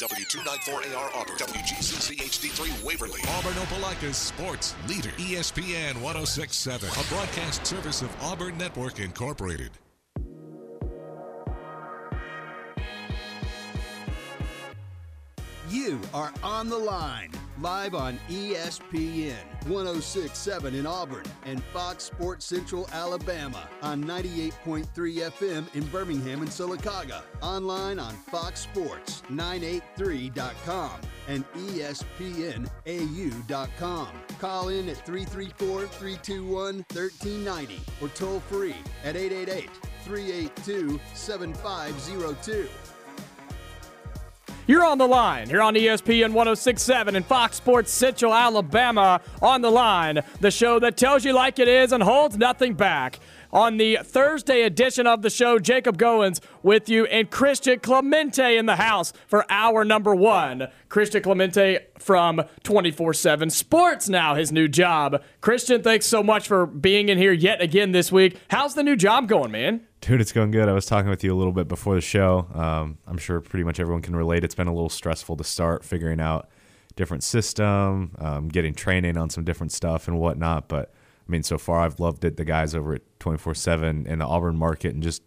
W294AR Auburn, WGCC HD3 Waverly, Auburn Opelika's sports leader, ESPN 1067, a broadcast service of Auburn Network Incorporated. You are on the line, live on ESPN 1067 in Auburn and Fox Sports Central Alabama on 98.3 FM in Birmingham and Sylacauga. Online on foxsports983.com and espnau.com. Call in at 334 321 1390 or toll free at 888 382 7502. You're on the line here on ESPN 1067 and Fox Sports Central Alabama on the line, the show that tells you like it is and holds nothing back. On the Thursday edition of the show, Jacob Goins with you and Christian Clemente in the house for hour number one. Christian Clemente from 24 7 Sports now, his new job. Christian, thanks so much for being in here yet again this week. How's the new job going, man? Dude, it's going good. I was talking with you a little bit before the show. Um, I'm sure pretty much everyone can relate. It's been a little stressful to start figuring out different system, um, getting training on some different stuff and whatnot. But I mean, so far I've loved it. The guys over at 24 7 in the Auburn market and just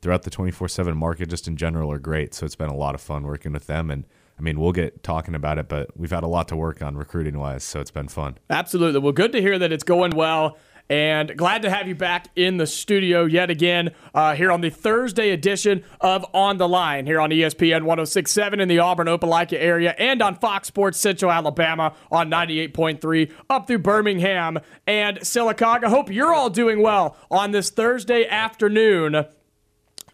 throughout the 24 7 market, just in general, are great. So it's been a lot of fun working with them. And I mean, we'll get talking about it, but we've had a lot to work on recruiting wise. So it's been fun. Absolutely. Well, good to hear that it's going well. And glad to have you back in the studio yet again uh, here on the Thursday edition of On the Line here on ESPN 1067 in the Auburn Opelika area and on Fox Sports Central Alabama on 98.3 up through Birmingham and Sylacauga. Hope you're all doing well on this Thursday afternoon.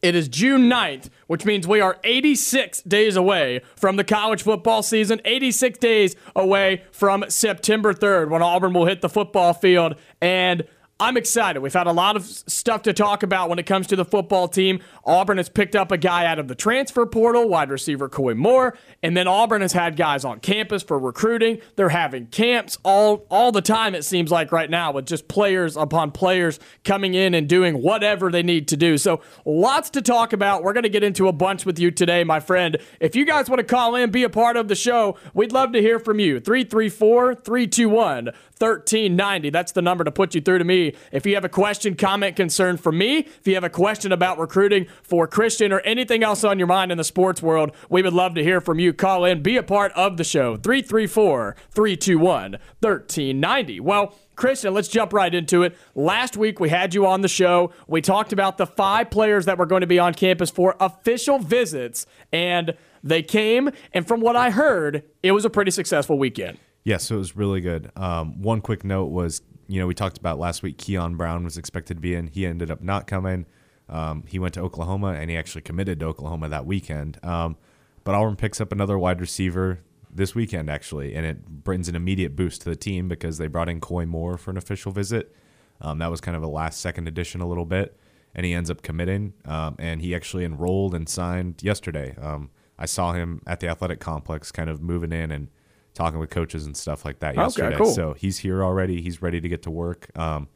It is June 9th, which means we are 86 days away from the college football season, 86 days away from September 3rd when Auburn will hit the football field. And I'm excited. We've had a lot of stuff to talk about when it comes to the football team. Auburn has picked up a guy out of the transfer portal, wide receiver Koy Moore, and then Auburn has had guys on campus for recruiting. They're having camps all all the time it seems like right now with just players upon players coming in and doing whatever they need to do. So, lots to talk about. We're going to get into a bunch with you today, my friend. If you guys want to call in, be a part of the show, we'd love to hear from you. 334-321 1390. That's the number to put you through to me. If you have a question, comment, concern for me, if you have a question about recruiting for Christian or anything else on your mind in the sports world, we would love to hear from you. Call in, be a part of the show. 334 321 1390. Well, Christian, let's jump right into it. Last week we had you on the show. We talked about the five players that were going to be on campus for official visits, and they came. And from what I heard, it was a pretty successful weekend. Yeah, so it was really good. Um, one quick note was, you know, we talked about last week. Keon Brown was expected to be in. He ended up not coming. Um, he went to Oklahoma, and he actually committed to Oklahoma that weekend. Um, but Auburn picks up another wide receiver this weekend, actually, and it brings an immediate boost to the team because they brought in Koy Moore for an official visit. Um, that was kind of a last second addition a little bit, and he ends up committing, um, and he actually enrolled and signed yesterday. Um, I saw him at the athletic complex, kind of moving in and talking with coaches and stuff like that yesterday. cool. So he's here already. He's ready to get to work. Um,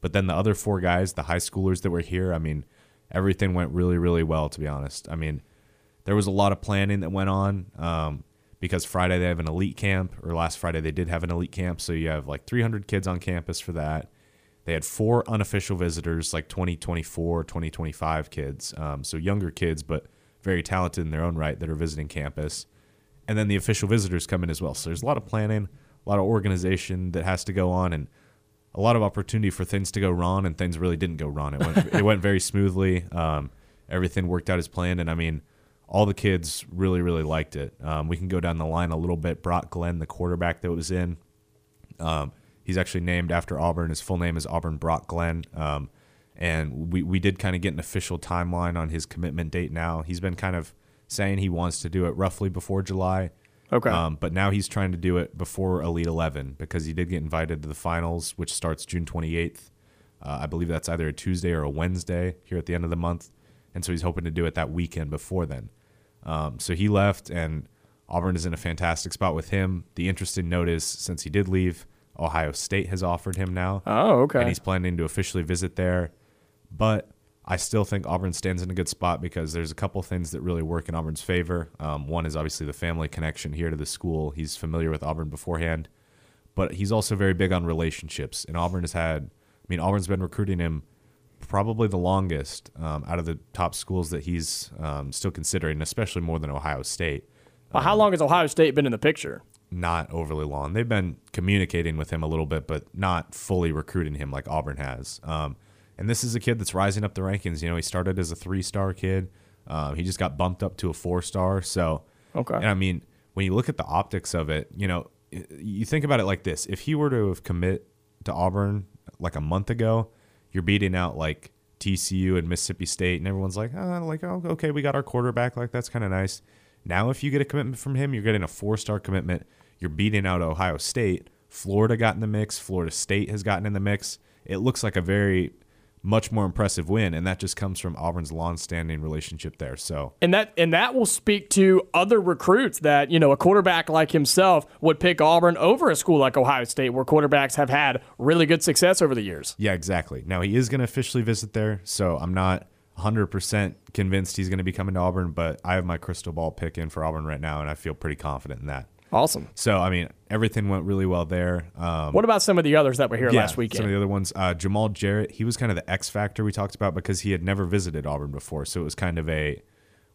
but then the other four guys, the high schoolers that were here, I mean, everything went really, really well, to be honest. I mean, there was a lot of planning that went on um, because Friday they have an elite camp, or last Friday they did have an elite camp. So you have like 300 kids on campus for that. They had four unofficial visitors, like 2024, 2025 kids. Um, so younger kids, but very talented in their own right that are visiting campus and then the official visitors come in as well. So there's a lot of planning, a lot of organization that has to go on, and a lot of opportunity for things to go wrong, and things really didn't go wrong. It went it went very smoothly. Um, everything worked out as planned, and I mean, all the kids really really liked it. Um, we can go down the line a little bit. Brock Glenn, the quarterback that was in, um, he's actually named after Auburn. His full name is Auburn Brock Glenn. Um, and we, we did kind of get an official timeline on his commitment date now. He's been kind of saying he wants to do it roughly before July. Okay. Um, but now he's trying to do it before Elite 11 because he did get invited to the finals, which starts June 28th. Uh, I believe that's either a Tuesday or a Wednesday here at the end of the month. And so he's hoping to do it that weekend before then. Um, so he left, and Auburn is in a fantastic spot with him. The interesting note is since he did leave, Ohio State has offered him now. Oh, okay. And he's planning to officially visit there. But I still think Auburn stands in a good spot because there's a couple things that really work in Auburn's favor. Um, one is obviously the family connection here to the school. He's familiar with Auburn beforehand, but he's also very big on relationships. And Auburn has had, I mean, Auburn's been recruiting him probably the longest um, out of the top schools that he's um, still considering, especially more than Ohio State. Well, how long has Ohio State been in the picture? Not overly long. They've been communicating with him a little bit, but not fully recruiting him like Auburn has. And this is a kid that's rising up the rankings. You know, he started as a three star kid. Um, he just got bumped up to a four star. So, Okay. And I mean, when you look at the optics of it, you know, you think about it like this: if he were to have commit to Auburn like a month ago, you're beating out like TCU and Mississippi State, and everyone's like, oh, like, oh, okay, we got our quarterback. Like that's kind of nice. Now, if you get a commitment from him, you're getting a four star commitment. You're beating out Ohio State. Florida got in the mix. Florida State has gotten in the mix. It looks like a very much more impressive win, and that just comes from Auburn's long-standing relationship there. So And that and that will speak to other recruits that, you know, a quarterback like himself would pick Auburn over a school like Ohio State where quarterbacks have had really good success over the years. Yeah, exactly. Now he is going to officially visit there, so I'm not 100% convinced he's going to be coming to Auburn, but I have my crystal ball pick in for Auburn right now, and I feel pretty confident in that. Awesome. So, I mean, everything went really well there. Um, What about some of the others that were here yeah, last weekend? some of the other ones. Uh, Jamal Jarrett, he was kind of the X factor we talked about because he had never visited Auburn before. So it was kind of a,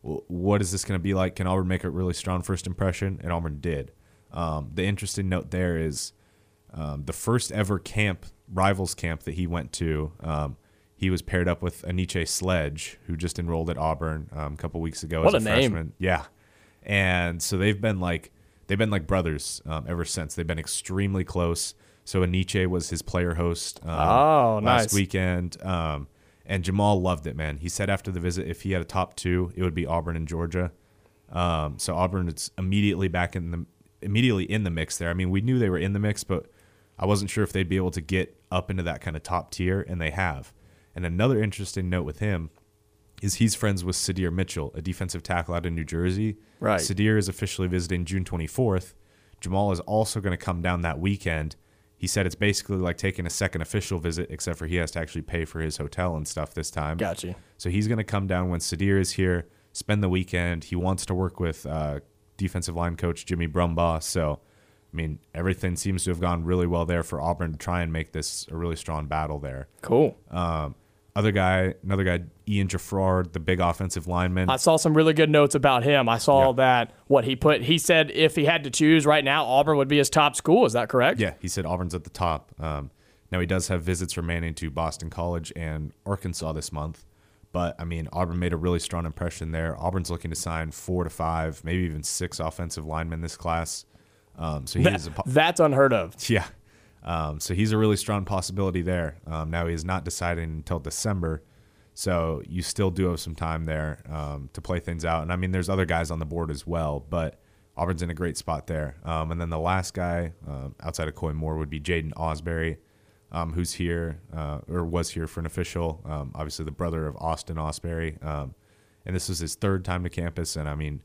what is this going to be like? Can Auburn make a really strong first impression? And Auburn did. Um, the interesting note there is um, the first ever camp, rivals camp that he went to. Um, he was paired up with Enyce Sledge, who just enrolled at Auburn um, a couple weeks ago What as a, a name. freshman. Yeah, and so they've been like they've been like brothers um, ever since. They've been extremely close. So Enyce was his player host um, Oh, last nice. weekend, um, and Jamal loved it. Man, he said after the visit, if he had a top two, it would be Auburn and Georgia. Um, so Auburn is immediately back in the immediately in the mix there. I mean, we knew they were in the mix, but I wasn't sure if they'd be able to get up into that kind of top tier, and they have. And another interesting note with him is he's friends with Sadir Mitchell, a defensive tackle out in New Jersey. Right. Sadir is officially visiting June 24th. Jamal is also going to come down that weekend. He said it's basically like taking a second official visit, except for he has to actually pay for his hotel and stuff this time. Gotcha. So he's going to come down when Sadir is here, spend the weekend. He wants to work with uh, defensive line coach Jimmy Brumbaugh. So, I mean, everything seems to have gone really well there for Auburn to try and make this a really strong battle there. Cool. Um, other guy, another guy, Ian Geffrard, the big offensive lineman. I saw some really good notes about him. I saw Yeah. that what he put. He said if he had to choose right now, Auburn would be his top school. Is that correct? Yeah, he said Auburn's at the top. Um, now he does have visits remaining to Boston College and Arkansas this month, but I mean Auburn made a really strong impression there. Auburn's looking to sign four to five, maybe even six offensive linemen this class. Um, so he That- is a po- that's unheard of. yeah. Um, so he's a really strong possibility there. Um, now he is not deciding until December, so you still do have some time there um, to play things out. And I mean, there's other guys on the board as well, but Auburn's in a great spot there. Um, and then the last guy um, outside of Koy Moore would be Jaden Osbury, um, who's here uh, or was here for an official. Um, obviously, the brother of Austin Osbury, um, and this was his third time to campus. And I mean,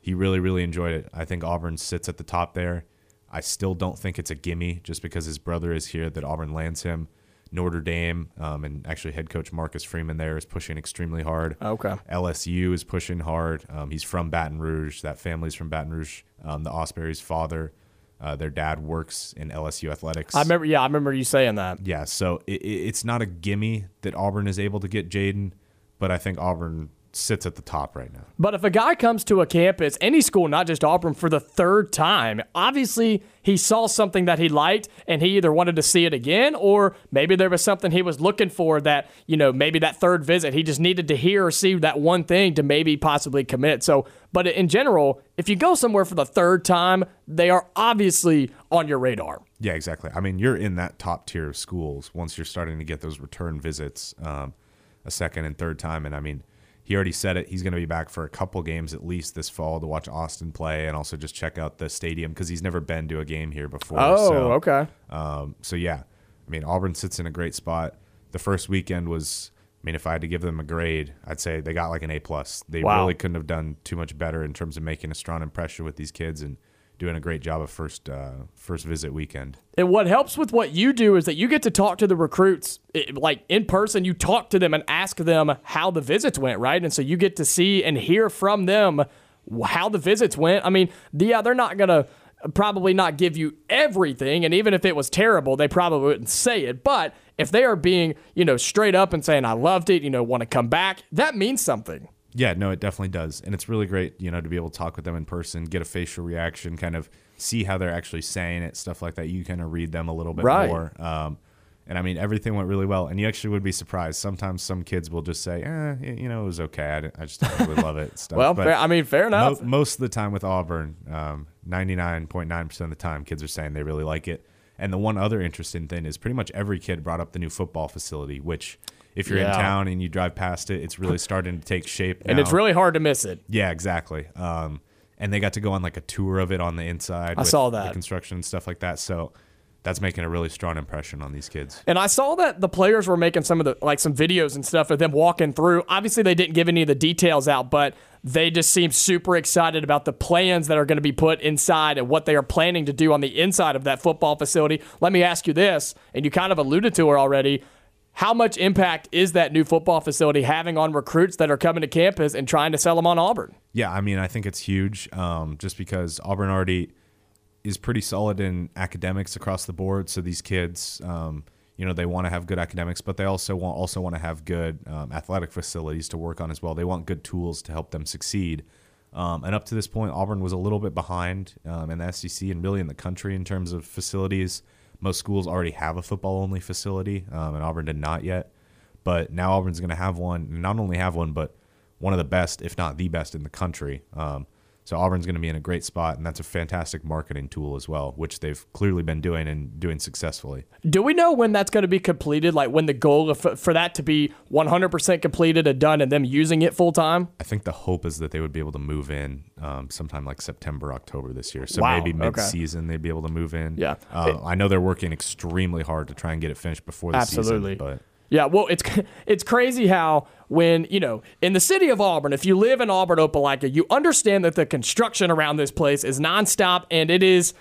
he really, really enjoyed it. I think Auburn sits at the top there. I still don't think it's a gimme just because his brother is here that Auburn lands him. Notre Dame um, and actually head coach Marcus Freeman there is pushing extremely hard. Okay. LSU is pushing hard. Um, he's from Baton Rouge. That family's from Baton Rouge. Um, the Osbury's father, uh, their dad works in LSU athletics. I remember. Yeah, I remember you saying that. Yeah, so it, it, it's not a gimme that Auburn is able to get Jaden, but I think Auburn sits at the top right now. But if a guy comes to a campus, any school, not just Auburn, for the third time, obviously he saw something that he liked and he either wanted to see it again or maybe there was something he was looking for that, you know, maybe that third visit he just needed to hear or see that one thing to maybe possibly commit. So, but in general, if you go somewhere for the third time, they are obviously on your radar. Yeah, exactly. I mean, you're in that top tier of schools once you're starting to get those return visits um, a second and third time. And I mean, he already said it. He's going to be back for a couple games at least this fall to watch Austin play and also just check out the stadium because he's never been to a game here before. Oh, so, okay. Um, so yeah, I mean, Auburn sits in a great spot. The first weekend was, I mean, if I had to give them a grade, I'd say they got like an A plus. They Wow. really couldn't have done too much better in terms of making a strong impression with these kids and doing a great job of first uh, first visit weekend. And what helps with what you do is that you get to talk to the recruits eh, like in person. You talk to them and ask them how the visits went, right? And so you get to see and hear from them how the visits went. I mean, yeah, they're not to probably not give you everything and even if it was terrible they probably wouldn't say it but if they are being you know straight up and saying i loved it you know want to come back that means something yeah no it definitely does and it's really great you know to be able to talk with them in person get a facial reaction kind of see how they're actually saying it stuff like that you kind of read them a little bit Right. more um, and I mean, everything went really well. And you actually would be surprised. Sometimes some kids will just say, eh, you know, it was okay. I, I just didn't really love it. Stuff. well fair, i mean fair mo- enough most of the time with Auburn, um, 99.9% of the time, kids are saying they really like it. And the one other interesting thing is pretty much every kid brought up the new football facility, which if you're Yeah. in town and you drive past it, it's really starting to take shape. and it's really hard to miss it Yeah, exactly. Um, and they got to go on like a tour of it on the inside. I with saw The that. construction and stuff like that. So that's making a really strong impression on these kids. And I saw that the players were making some of the like some videos and stuff of them walking through. Obviously, they didn't give any of the details out, but they just seem super excited about the plans that are going to be put inside and what they are planning to do on the inside of that football facility. Let me ask you this, and you kind of alluded to it already. How much impact is that new football facility having on recruits that are coming to campus and trying to sell them on Auburn? Yeah, I mean, I think it's huge um, just because Auburn already is pretty solid in academics across the board. So these kids, um, you know, they want to have good academics, but they also want also want to have good um, athletic facilities to work on as well. They want good tools to help them succeed. Um, and up to this point, Auburn was a little bit behind um, in the SEC and really in the country in terms of facilities. Most schools already have a football only facility, um, and Auburn did not yet. But now Auburn's going to have one, and not only have one, but one of the best, if not the best, in the country. Um, so Auburn's going to be in a great spot, and that's a fantastic marketing tool as well, which they've clearly been doing and doing successfully. Do we know when that's going to be completed? Like when the goal of, for that to be 100% completed and done and them using it full time? I think the hope is that they would be able to move in um, sometime like September, October this year. So Wow, maybe mid-season they'd be able to move in. Yeah. uh, I know they're working extremely hard to try and get it finished before the Absolutely. season. But Yeah, well, it's it's crazy how when you know in the city of Auburn, if you live in Auburn, Opelika, you understand that the construction around this place is nonstop and it is.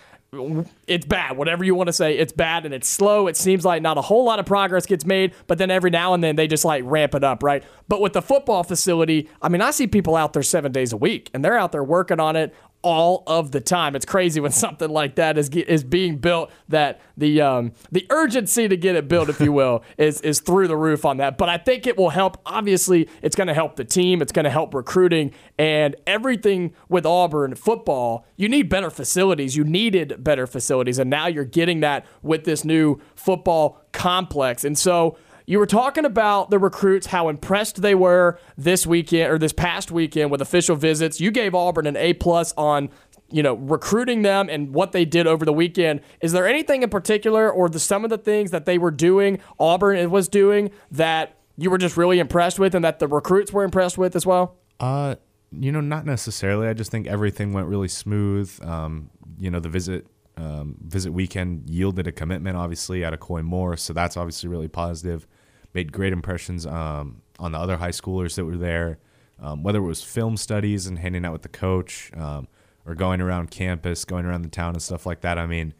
It's bad, whatever you want to say. It's bad and it's slow. It seems like not a whole lot of progress gets made, but then every now and then they just like ramp it up, right? But with the football facility, I mean, I see people out there seven days a week and they're out there working on it all of the time. It's crazy when something like that is is being built that the um, the urgency to get it built, if you will, is is through the roof on that. But I think it will help. Obviously, it's going to help the team. It's going to help recruiting and everything with Auburn football. You need better facilities. You needed better facilities, and now you're getting that with this new football complex. And so. You were talking about the recruits, how impressed they were this weekend or this past weekend with official visits. You gave Auburn an A plus on, you know, recruiting them and what they did over the weekend. Is there anything in particular, or the some of the things that they were doing, Auburn was doing that you were just really impressed with, and that the recruits were impressed with as well? Uh, you know, not necessarily. I just think everything went really smooth. Um, you know, the visit um, visit weekend yielded a commitment, obviously, out of Koy Moore, so that's obviously really positive. Made great impressions um, on the other high schoolers that were there, um, whether it was film studies and hanging out with the coach, um, or going around campus, going around the town and stuff like that. I mean,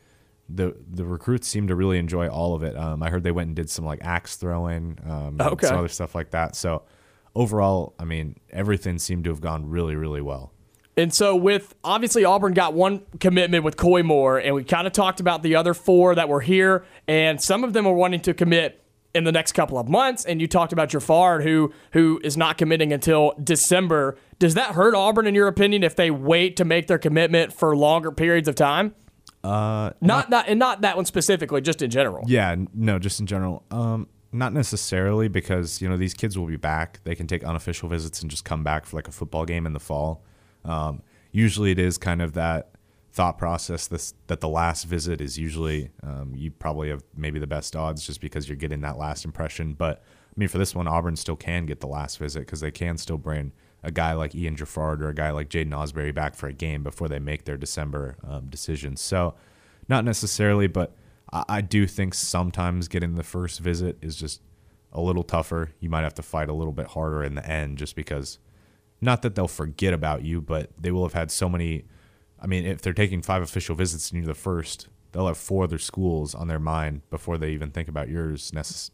the the recruits seemed to really enjoy all of it. Um, I heard they went and did some like axe throwing, um, and Okay. some other stuff like that. So overall, I mean, everything seemed to have gone really, really well. And so, with obviously Auburn got one commitment with Koy Moore, and we kind of talked about the other four that were here, and some of them are wanting to commit in the next couple of months. And you talked about Geffrard, who who is not committing until December. Does that hurt Auburn, in your opinion, if they wait to make their commitment for longer periods of time? Uh, not not and not that one specifically, just in general. Yeah, no, just in general. Um, not necessarily because you know these kids will be back. They can take unofficial visits and just come back for like a football game in the fall. Um, usually, it is kind of that thought process this, that the last visit is usually um, you probably have maybe the best odds just because you're getting that last impression. But I mean, for this one, Auburn still can get the last visit because they can still bring a guy like Ian Geffrard or a guy like Jaden Osbury back for a game before they make their December um, decisions. So, not necessarily, but I, I do think sometimes getting the first visit is just a little tougher. You might have to fight a little bit harder in the end just because not that they'll forget about you, but they will have had so many I mean, if they're taking five official visits and you're the first, they'll have four other schools on their mind before they even think about yours. Necess-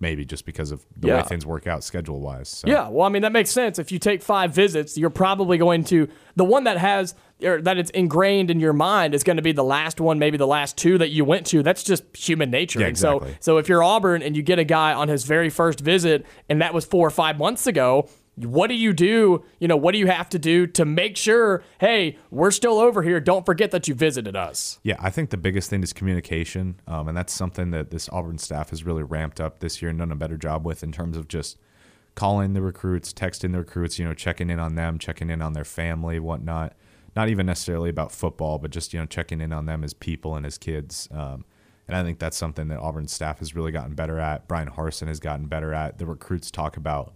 maybe just because of the Yeah. way things work out schedule wise. So. Yeah, well, I mean that makes sense. If you take five visits, you're probably going to the one that has or that it's ingrained in your mind is going to be the last one, maybe the last two that you went to. That's just human nature. Yeah, And so, so if you're Auburn and you get a guy on his very first visit, and that was four or five months ago. What do you do? You know, what do you have to do to make sure, hey, we're still over here. Don't forget that you visited us. Yeah, I think the biggest thing is communication, um, and that's something that this Auburn staff has really ramped up this year and done a better job with in terms of just calling the recruits, texting the recruits, you know, checking in on them, checking in on their family, whatnot. Not even necessarily about football, but just you know checking in on them as people and as kids. Um, and I think that's something that Auburn staff has really gotten better at. Bryan Harsin has gotten better at. The recruits talk about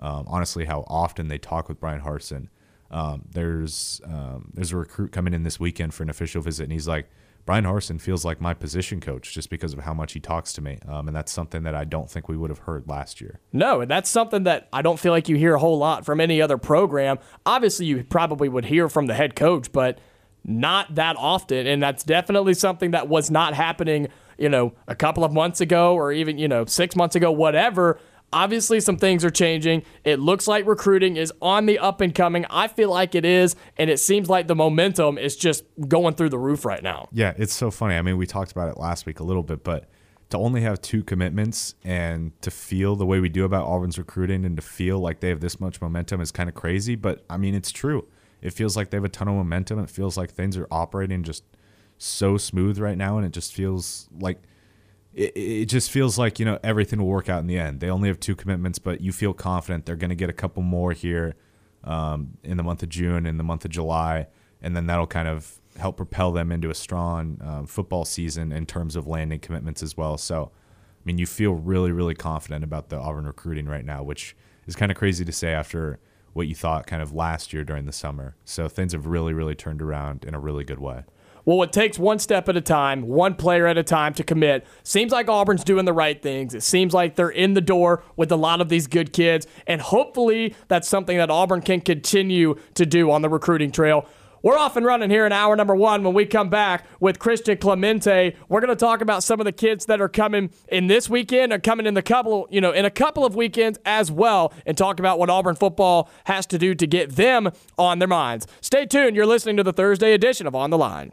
um, honestly how often they talk with Bryan Harsin. Um, there's um, there's a recruit coming in this weekend for an official visit, and he's like, Bryan Harsin feels like my position coach just because of how much he talks to me, um, and that's something that I don't think we would have heard last year. No, and that's something that I don't feel like you hear a whole lot from any other program. Obviously, you probably would hear from the head coach, but not that often. And that's definitely something that was not happening, you know, a couple of months ago or even, you know, six months ago, whatever. Obviously, some things are changing. It looks like recruiting is on the up and coming. I feel like it is, and it seems like the momentum is just going through the roof right now. Yeah, it's so funny. I mean, we talked about it last week a little bit, but to only have two commitments and to feel the way we do about Auburn's recruiting and to feel like they have this much momentum is kind of crazy. But I mean, it's true. It feels like they have a ton of momentum. It feels like things are operating just so smooth right now, and it just feels like it, it just feels like you know everything will work out in the end. They only have two commitments, but you feel confident they're going to get a couple more here um, in the month of June, in the month of July, and then that'll kind of help propel them into a strong um, football season in terms of landing commitments as well. So, I mean, you feel really, really confident about the Auburn recruiting right now, which is kind of crazy to say after what you thought kind of last year during the summer. So things have really, really turned around in a really good way. Well, it takes one step at a time, one player at a time to commit. Seems like Auburn's doing the right things. It seems like they're in the door with a lot of these good kids, and hopefully that's something that Auburn can continue to do on the recruiting trail. We're off and running here in hour number one. When we come back with Christian Clemente, we're going to talk about some of the kids that are coming in this weekend and coming in the couple, you know, in a couple of weekends as well, and talk about what Auburn football has to do to get them on their minds. Stay tuned. You're listening to the Thursday edition of On the Line.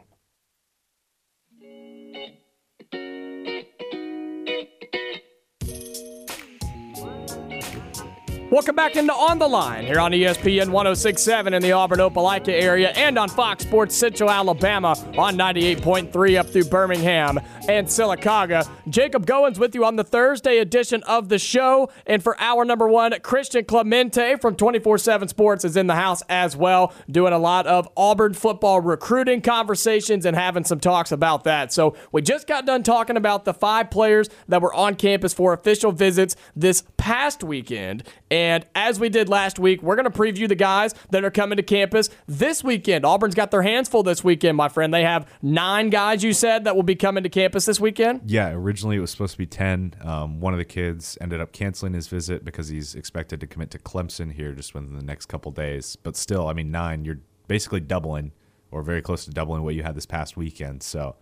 Welcome back into On the Line here on ESPN 1067 in the Auburn Opelika area and on Fox Sports Central Alabama on 98.3 up through Birmingham and Sylacauga. Jacob Goins with you on the Thursday edition of the show. And for hour number one, Christian Clemente from 24 7 Sports is in the house as well, doing a lot of Auburn football recruiting conversations and having some talks about that. So we just got done talking about the five players that were on campus for official visits this past weekend. As we did last week, we're going to preview the guys that are coming to campus this weekend. Auburn's got their hands full this weekend, my friend. They have nine guys, you said, that will be coming to campus this weekend. Yeah, originally it was supposed to be 10. Um, one of the kids ended up canceling his visit because he's expected to commit to Clemson here just within the next couple days. But still, I mean, nine, you're basically doubling or very close to doubling what you had this past weekend. So,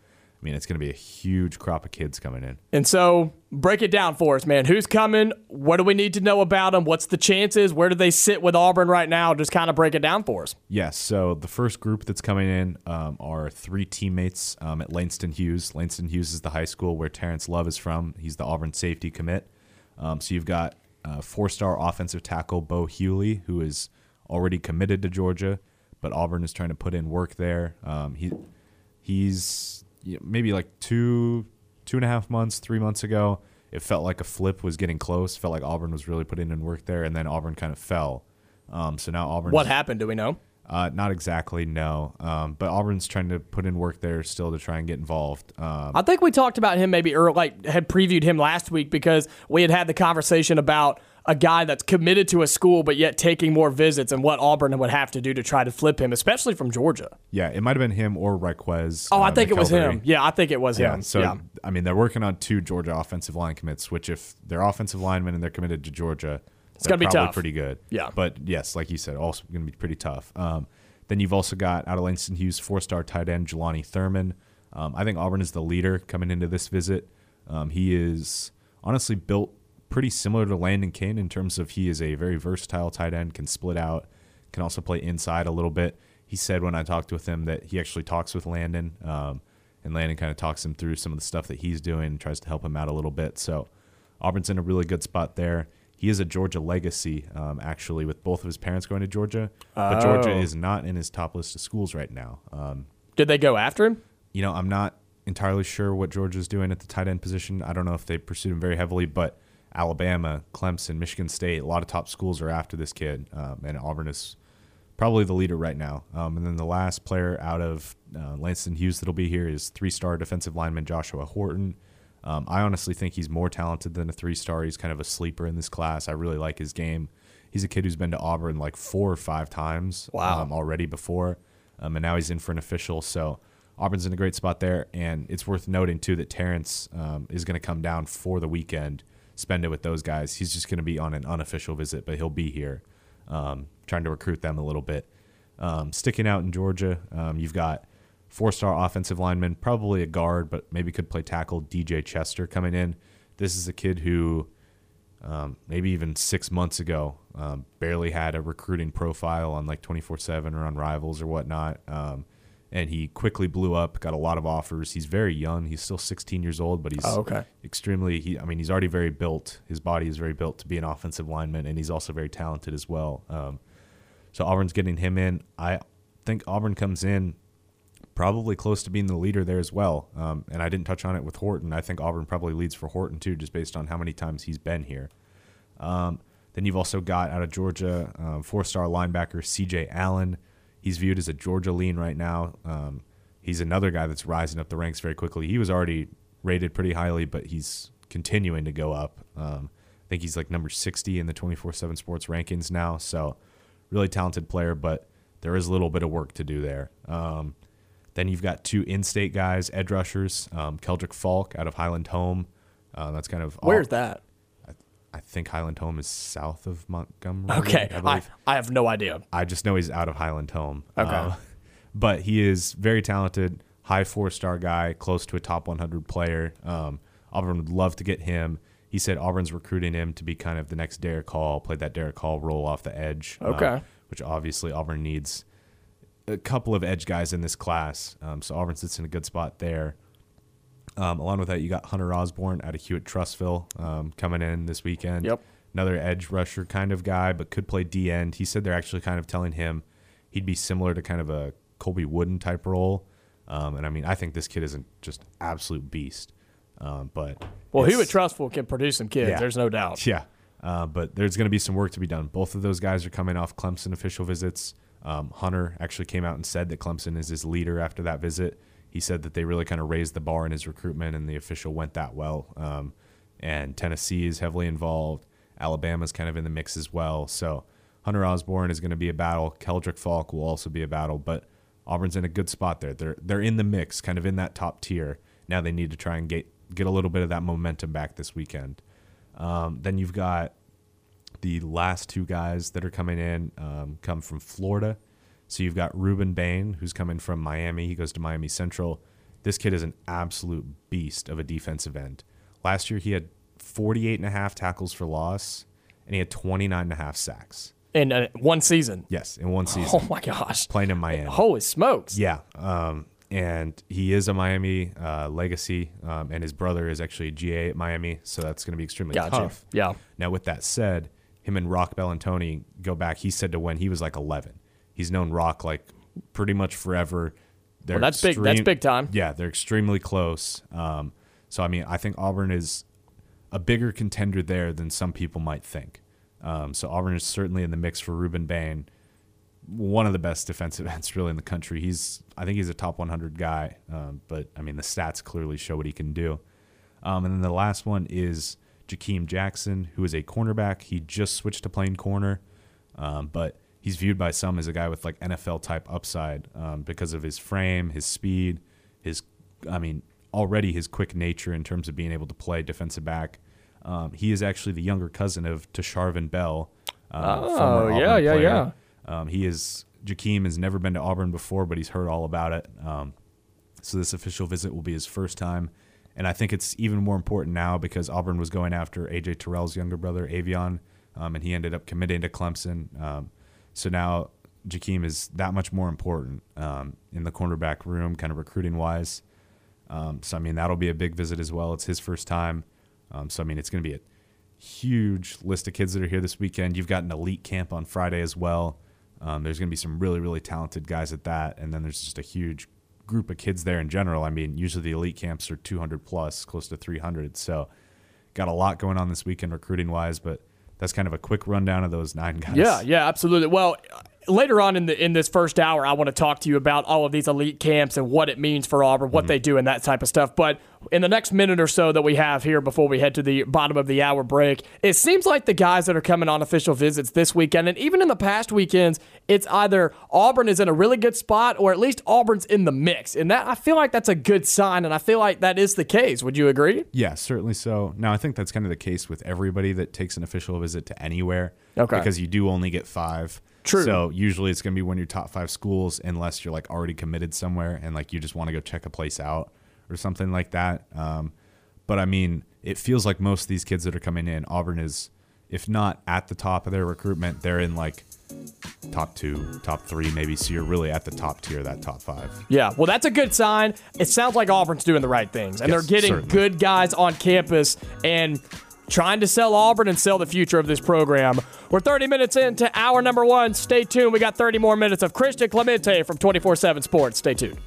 mean, it's going to be a huge crop of kids coming in. And so, break it down for us, man. Who's coming? What do we need to know about them? What's the chances? Where do they sit with Auburn right now? Just kind of break it down for us. Yes. So the first group that's coming in um, are three teammates um, at Langston Hughes. Langston Hughes is the high school where Terrence Love is from. He's the Auburn safety commit. Um, so you've got uh, four-star offensive tackle Bo Hughley, who is already committed to Georgia, but Auburn is trying to put in work there. Um, he he's maybe like two two and a half months, three months ago. It felt like a flip was getting close. Felt like Auburn was really putting in work there, and then Auburn kind of fell. Um, so now Auburn. What happened? Do we know? Uh, not exactly, no. Um, but Auburn's trying to put in work there still to try and get involved. Um, I think we talked about him maybe or like had previewed him last week because we had had the conversation about a guy that's committed to a school but yet taking more visits and what Auburn would have to do to try to flip him, especially from Georgia. yeah, it might have been him or Raquez. Oh, I uh, think it was him. Yeah, I think it was Yeah, him. so yeah. I mean, they're working on two Georgia offensive line commits, which if they're offensive linemen and they're committed to Georgia, it's gonna be tough. pretty good. Yeah. but yes, like you said, also going to be pretty tough. Um, Then you've also got out of Langston Hughes four star tight end Jelani Thurman. Um, I think Auburn is the leader coming into this visit. Um, he is honestly built pretty similar to Landon King in terms of he is a very versatile tight end, can split out, can also play inside a little bit. He said when I talked with him that he actually talks with Landon, um, and Landon kind of talks him through some of the stuff that he's doing and tries to help him out a little bit. So Auburn's in a really good spot there. He is a Georgia legacy, um, actually, with both of his parents going to Georgia. But Georgia Oh. is not in his top list of schools right now. Um, Did they go after him? you know, I'm not entirely sure what Georgia's doing at the tight end position. I don't know if they pursued him very heavily, but Alabama, Clemson, Michigan State, a lot of top schools are after this kid, um, and Auburn is probably the leader right now. Um, and then the last player out of uh, Langston Hughes that'll be here is three-star defensive lineman Joshua Horton. Um, I honestly think he's more talented than a three-star. He's kind of a sleeper in this class. I really like his game. He's a kid who's been to Auburn like four or five times Wow. um, already before, um, and now he's in for an official. So Auburn's in a great spot there, and it's worth noting too that Terrence um, is going to come down for the weekend, spend it with those guys. He's just going to be on an unofficial visit, but he'll be here, um, trying to recruit them a little bit. Um, sticking out in Georgia, um, you've got four-star offensive lineman, probably a guard, but maybe could play tackle. DJ Chester coming in. This is a kid who um, maybe even six months ago, um, barely had a recruiting profile on like 24 7 or on Rivals or whatnot. Um, and he quickly blew up, got a lot of offers. He's very young. He's still 16 years old, but he's Oh, okay. extremely, he, I mean, he's already very built. His body is very built to be an offensive lineman, and he's also very talented as well. Um, so Auburn's getting him in. I think Auburn comes in probably close to being the leader there as well. Um, and I didn't touch on it with Horton. I think Auburn probably leads for Horton too, just based on how many times he's been here. Um, then you've also got out of Georgia, um, four-star linebacker C.J. Allen. He's viewed as a Georgia lean right now. Um, he's another guy that's rising up the ranks very quickly. He was already rated pretty highly, but he's continuing to go up. Um, I think he's like number 60 in the 24/7 Sports rankings now. So, really talented player, but there is a little bit of work to do there. Um, then you've got two in-state guys, edge rushers, um, Keldric Faulk out of Highland Home. Uh, that's kind of Where's that? I think Highland Home is south of Montgomery. Okay, I I. I have no idea. I just know he's out of Highland Home. Okay. Uh, but he is very talented, high four star guy, close to a top 100 player. Um, Auburn would love to get him. He said Auburn's recruiting him to be kind of the next Derick Hall, played that Derick Hall role off the edge. uh, Okay. which obviously Auburn needs a couple of edge guys in this class. Um, so Auburn sits in a good spot there. Um, along with that, you got Hunter Osborne out of Hewitt Trussville um, coming in this weekend. Yep. Another edge rusher kind of guy, but could play D end. He said they're actually kind of telling him he'd be similar to kind of a Colby Wooden type role. Um, and I mean, I think this kid is a just absolute beast. Um, but Well, Hewitt Trussville can produce some kids. Yeah. There's no doubt. yeah. Uh, but there's going to be some work to be done. Both of those guys are coming off Clemson official visits. Um, Hunter actually came out and said that Clemson is his leader after that visit. He said that they really kind of raised the bar in his recruitment, and the official went that well. Um, and Tennessee is heavily involved. Alabama's kind of in the mix as well. So Hunter Osborne is going to be a battle. Keldric Faulk will also be a battle, but Auburn's in a good spot there. They're they're in the mix, kind of in that top tier. Now they need to try and get get a little bit of that momentum back this weekend. Um, then you've got the last two guys that are coming in um, come from Florida. So you've got Rueben Bain, who's coming from Miami. He goes to Miami Central. This kid is an absolute beast of a defensive end. Last year, he had 48 and a half tackles for loss, and he had 29 and a half sacks. In uh, one season. Yes, in one season, Oh my gosh. playing in Miami. Holy smokes. Yeah, um, and he is a Miami uh, legacy, um, and his brother is actually a GA at Miami, so that's going to be extremely Gotcha. tough. Yeah. Now, with that said, him and Rock Bell and Tony go back. He said to when he was like 11. He's known Rock like pretty much forever. They're Well, that's big- that's big time. Yeah, they're extremely close. Um, so I mean, I think Auburn is a bigger contender there than some people might think. Um, so Auburn is certainly in the mix for Rueben Bain, one of the best defensive ends really in the country. He's I think he's a top 100 guy, um, but I mean the stats clearly show what he can do. Um, and then the last one is Jakeem Jackson, who is a cornerback. He just switched to playing corner, um, but he's viewed by some as a guy with like NFL type upside um, because of his frame, his speed, his I mean already his quick nature in terms of being able to play defensive back. Um, he is actually the younger cousin of Tasharvin Bell. Uh, Oh, yeah, Auburn yeah, player. yeah. Um, he is Jakeem has never been to Auburn before, but he's heard all about it. Um, so this official visit will be his first time. And I think it's even more important now because Auburn was going after AJ Terrell's younger brother, Avieon, um, and he ended up committing to Clemson. Um, so now Jakeem is that much more important um, in the cornerback room, kind of recruiting wise. Um, so, I mean, that'll be a big visit as well. It's his first time. Um, so, I mean, it's going to be a huge list of kids that are here this weekend. You've got an elite camp on Friday as well. Um, there's going to be some really, really talented guys at that. And then there's just a huge group of kids there in general. I mean, usually the elite camps are 200 plus, close to 300. So, got a lot going on this weekend recruiting wise, but that's kind of a quick rundown of those nine guys. Yeah, yeah, absolutely. Well, later on in the in this first hour, I want to talk to you about all of these elite camps and what it means for Auburn, what mm-hmm. they do, and that type of stuff. But in the next minute or so that we have here before we head to the bottom of the hour break, it seems like the guys that are coming on official visits this weekend, and even in the past weekends, it's either Auburn is in a really good spot or at least Auburn's in the mix, and that I feel like that's a good sign, and I feel like that is the case. Would you agree? Yeah, certainly so. Now I think that's kind of the case with everybody that takes an official visit to anywhere. Okay. Because you do only get five. True. So usually it's going to be one of your top five schools, unless you're like already committed somewhere and like you just want to go check a place out or something like that. Um, but I mean, it feels like most of these kids that are coming in, Auburn is, if not at the top of their recruitment, they're in like top two, top three, maybe. So you're really at the top tier, that top five. Yeah, well, that's a good sign. It sounds like Auburn's doing the right things, and yes, they're getting certainly. good guys on campus. And trying to sell Auburn and sell the future of this program. We're 30 minutes into hour number one. Stay tuned. We got 30 more minutes of Christian Clemente from 24 7 Sports. Stay tuned.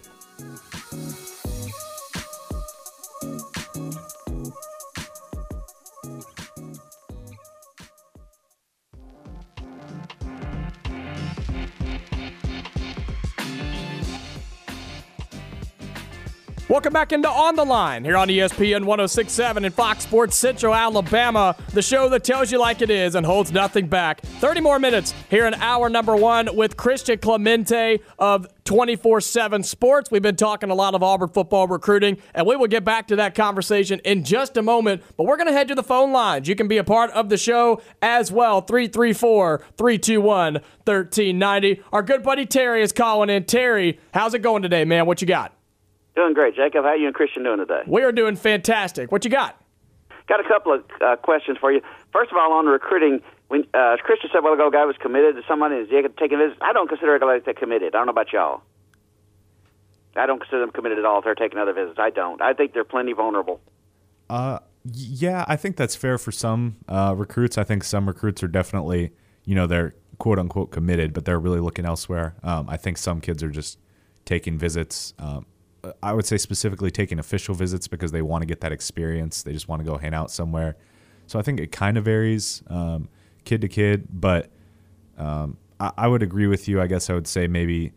Welcome back into On the Line here on ESPN 1067 in Fox Sports Central, Alabama, the show that tells you like it is and holds nothing back. 30 more minutes here in hour number one with Christian Clemente of 24 7 Sports. We've been talking a lot of Auburn football recruiting, and we will get back to that conversation in just a moment. But we're going to head to the phone lines. You can be a part of the show as well 334 321 1390. Our good buddy Terry is calling in. Terry, how's it going today, man? What you got? Doing great, Jacob. How are you and Christian doing today? We are doing fantastic. What you got? Got a couple of uh, questions for you. First of all, on the recruiting, when uh, Christian said a while ago, a guy was committed to someone and is taking visits. I don't consider a guy like that committed. I don't know about y'all. I don't consider them committed at all if they're taking other visits. I don't. I think they're plenty vulnerable. Uh, yeah, I think that's fair for some uh, recruits. I think some recruits are definitely, you know, they're quote unquote committed, but they're really looking elsewhere. Um, I think some kids are just taking visits. Um, I would say specifically taking official visits because they want to get that experience. They just want to go hang out somewhere. So I think it kind of varies um, kid to kid, but um, I, I, would agree with you. I guess I would say maybe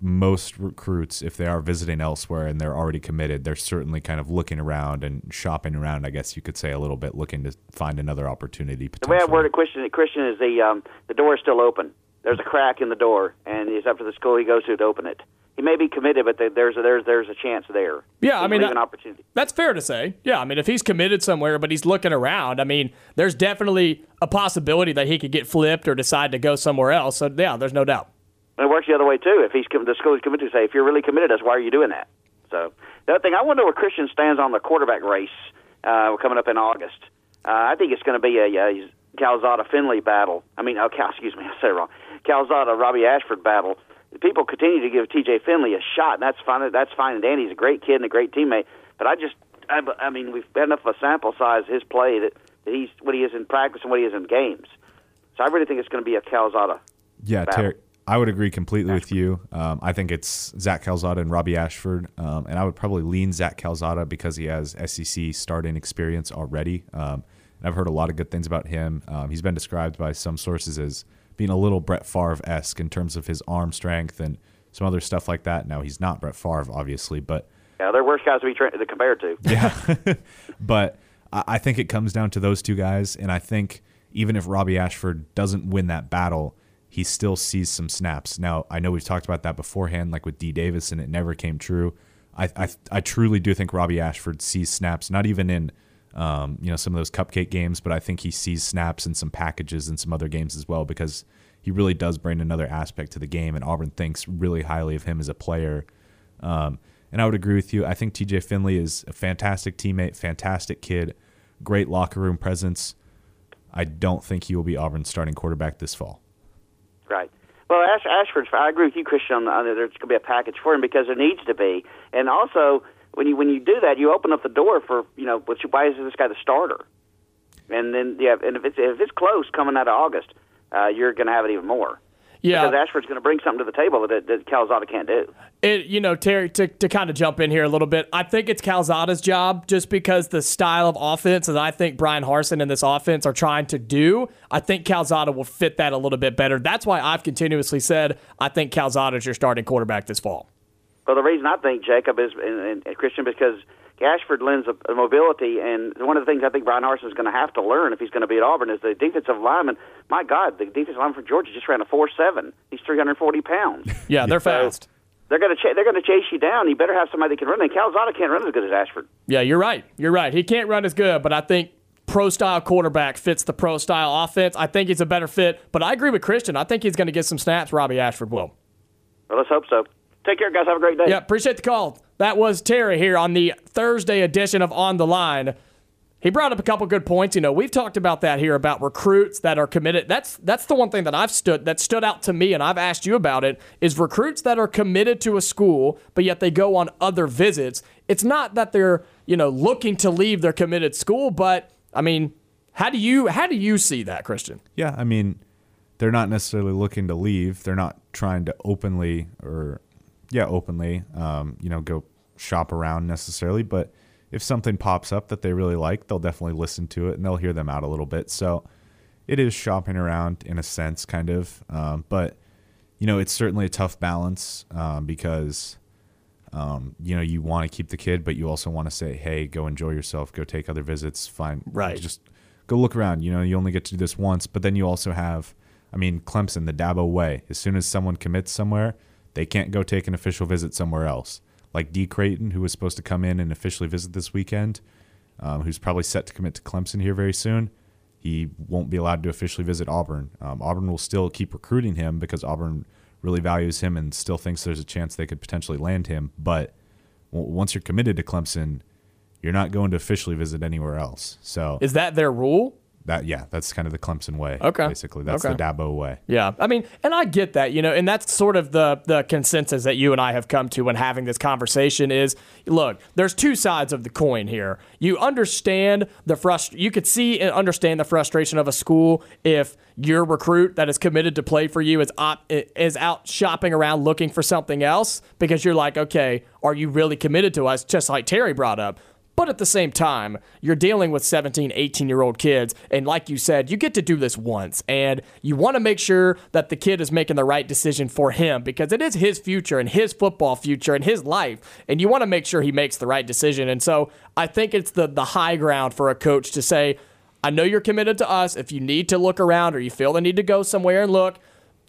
most recruits, if they are visiting elsewhere and they're already committed, they're certainly kind of looking around and shopping around. I guess you could say a little bit, looking to find another opportunity. The way I word it, Christian, Christian is the um, the door is still open. There's a crack in the door, and it's up to the school he goes to to open it he may be committed, but there's a, there's there's a chance there. Yeah, I mean, an opportunity. That's fair to say. Yeah, I mean, if he's committed somewhere, but he's looking around, I mean, there's definitely a possibility that he could get flipped or decide to go somewhere else. So yeah, there's no doubt. And it works the other way too. If he's the school is committed, to say if you're really committed, that's why are you doing that? So the other thing, I wonder where Christian stands on the quarterback race uh, coming up in August. Uh, I think it's going to be a, a Calzada Finley battle. I mean, oh, Cal, excuse me, I said it wrong. Calzada Robbie Ashford battle people continue to give T.J. Finley a shot, and that's fine. That's fine. And Danny's a great kid and a great teammate. But I just, I, I mean, we've had enough of a sample size his play that, that he's what he is in practice and what he is in games. So I really think it's going to be a Calzada. Yeah, Terry, I would agree completely with you. Um, I think it's Zach Calzada and Robbie Ashford, um, and I would probably lean Zach Calzada because he has SEC starting experience already. Um, and I've heard a lot of good things about him. Um, he's been described by some sources as being a little Brett Favre esque in terms of his arm strength and some other stuff like that. Now he's not Brett Favre, obviously, but yeah, they're worse guys to be tra- to compare to. yeah, but I think it comes down to those two guys, and I think even if Robbie Ashford doesn't win that battle, he still sees some snaps. Now I know we've talked about that beforehand, like with D Davis, and it never came true. I I, I truly do think Robbie Ashford sees snaps, not even in um, you know, some of those cupcake games, but I think he sees snaps in some packages and some other games as well because he really does bring another aspect to the game, and Auburn thinks really highly of him as a player. Um, and I would agree with you. I think TJ Finley is a fantastic teammate, fantastic kid, great locker room presence. I don't think he will be Auburn's starting quarterback this fall. Right. Well, Ash, Ashford's. I agree with you, Christian. On, the, there's going to be a package for him because there needs to be, and also when you when you do that, you open up the door for you know, which, why is this guy the starter? And then yeah, and if it's if it's close coming out of August, uh, you're going to have it even more. Yeah. Because Ashford's going to bring something to the table that, that Calzada can't do. It, you know, Terry, to, to kind of jump in here a little bit, I think it's Calzada's job just because the style of offense that I think Bryan Harsin and this offense are trying to do, I think Calzada will fit that a little bit better. That's why I've continuously said I think Calzada is your starting quarterback this fall. Well, the reason I think Jacob is and, and Christian because Ashford lends a, a mobility, and one of the things I think Bryan Harsin is going to have to learn if he's going to be at Auburn is the defensive lineman. My God, the defensive lineman for Georgia just ran a four seven. He's three hundred forty pounds. Yeah, they're fast. So they're going to ch- they're going to chase you down. You better have somebody that can run. And Calzada can't run as good as Ashford. Yeah, you're right. You're right. He can't run as good, but I think pro style quarterback fits the pro style offense. I think he's a better fit, but I agree with Christian. I think he's going to get some snaps. Robby Ashford will. Well, let's hope so. Take care, guys. Have a great day. Yeah, appreciate the call. That was Terry here on the Thursday edition of On the Line. He brought up a couple good points. You know, we've talked about that here about recruits that are committed. That's that's the one thing that I've stood that stood out to me, and I've asked you about it. Is recruits that are committed to a school, but yet they go on other visits. It's not that they're you know looking to leave their committed school, but I mean, how do you how do you see that, Christian? Yeah, I mean, they're not necessarily looking to leave. They're not trying to openly or yeah, openly, um, you know, go shop around necessarily, but if something pops up that they really like, they'll definitely listen to it and they'll hear them out a little bit. So it is shopping around in a sense, kind of. Um, but, you know, it's certainly a tough balance um, because, um, you know, you want to keep the kid, but you also want to say, hey, go enjoy yourself, go take other visits, fine. Right. Just go look around. You know, you only get to do this once, but then you also have, I mean, Clemson, the Dabo way. As soon as someone commits somewhere, they can't go take an official visit somewhere else. Like D. Creighton, who was supposed to come in and officially visit this weekend, um, who's probably set to commit to Clemson here very soon. He won't be allowed to officially visit Auburn. Um, Auburn will still keep recruiting him because Auburn really values him and still thinks there's a chance they could potentially land him. But once you're committed to Clemson, you're not going to officially visit anywhere else. So Is that their rule? That yeah, that's kind of the Clemson way. Okay. basically that's Okay. the Dabo way. Yeah, I mean, and I get that, you know, and that's sort of the the consensus that you and I have come to when having this conversation is, look, there's two sides of the coin here. You understand the frust, you could see and understand the frustration of a school if your recruit that is committed to play for you is op, is out shopping around looking for something else because you're like, okay, are you really committed to us? Just like Terry brought up. But at the same time, you're dealing with 17, 18 year old kids. And like you said, you get to do this once. And you want to make sure that the kid is making the right decision for him because it is his future and his football future and his life. And you want to make sure he makes the right decision. And so I think it's the, the high ground for a coach to say, I know you're committed to us. If you need to look around or you feel the need to go somewhere and look,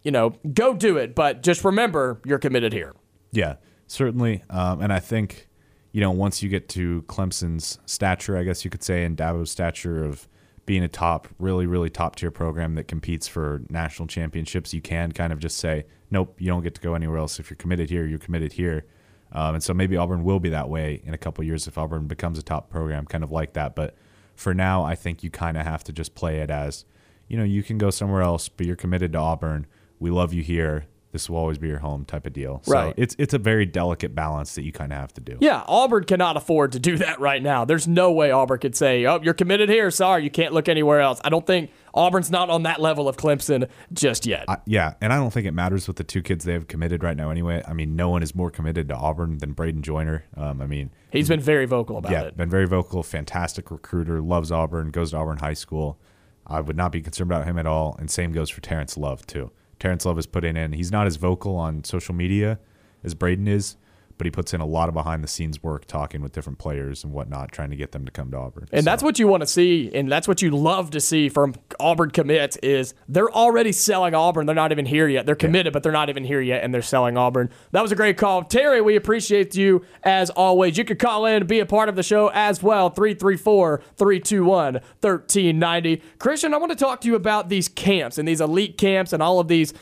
you know, go do it. But just remember, you're committed here. Yeah, certainly. Um, and I think, you know, once you get to Clemson's stature, I guess you could say, and Dabo's stature of being a top, really, really top tier program that competes for national championships, you can kind of just say, nope, you don't get to go anywhere else. If you're committed here, you're committed here. Um, and so maybe Auburn will be that way in a couple years if Auburn becomes a top program, kind of like that. But for now, I think you kind of have to just play it as, you know, you can go somewhere else, but you're committed to Auburn. We love you here. This will always be your home type of deal. So Right. it's it's a very delicate balance that you kind of have to do. Yeah, Auburn cannot afford to do that right now. There's no way Auburn could say, "Oh, you're committed here. Sorry, you can't look anywhere else." I don't think Auburn's not on that level of Clemson just yet. I, yeah, and I don't think it matters with the two kids they have committed right now. Anyway, I mean, no one is more committed to Auburn than Braden Joyner. Um, I mean, He's been very vocal about yeah, it. been very vocal, fantastic recruiter, loves Auburn, goes to Auburn High School. I would not be concerned about him at all. And same goes for Terrence Love too. Terrence Love is putting in. He's not as vocal on social media as Braden is, but he puts in a lot of behind the scenes work, talking with different players and whatnot, trying to get them to come to Auburn. And So- that's what you want to see, and that's what you love to see from Auburn commits is they're already selling Auburn. They're not even here yet. They're committed, but they're not even here yet, and they're selling Auburn. That was a great call. Terry, we appreciate you as always. You could call in and be a part of the show as well. 334-321-1390. Christian, I want to talk to you about these camps and these elite camps and all of these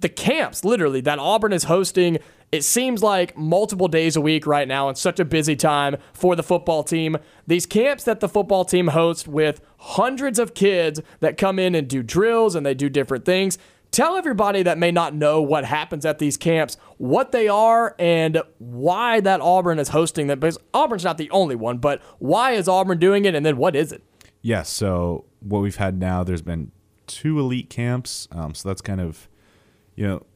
the camps literally that Auburn is hosting it seems like multiple days a week right now and such a busy time for the football team. These camps that the football team hosts with hundreds of kids that come in and do drills and they do different things. Tell everybody that may not know what happens at these camps, what they are, and why that Auburn is hosting them. Because Auburn's not the only one, but why is Auburn doing it, and then what is it? Yes. So what we've had now, there's been two elite camps. Um, so that's kind of, you know,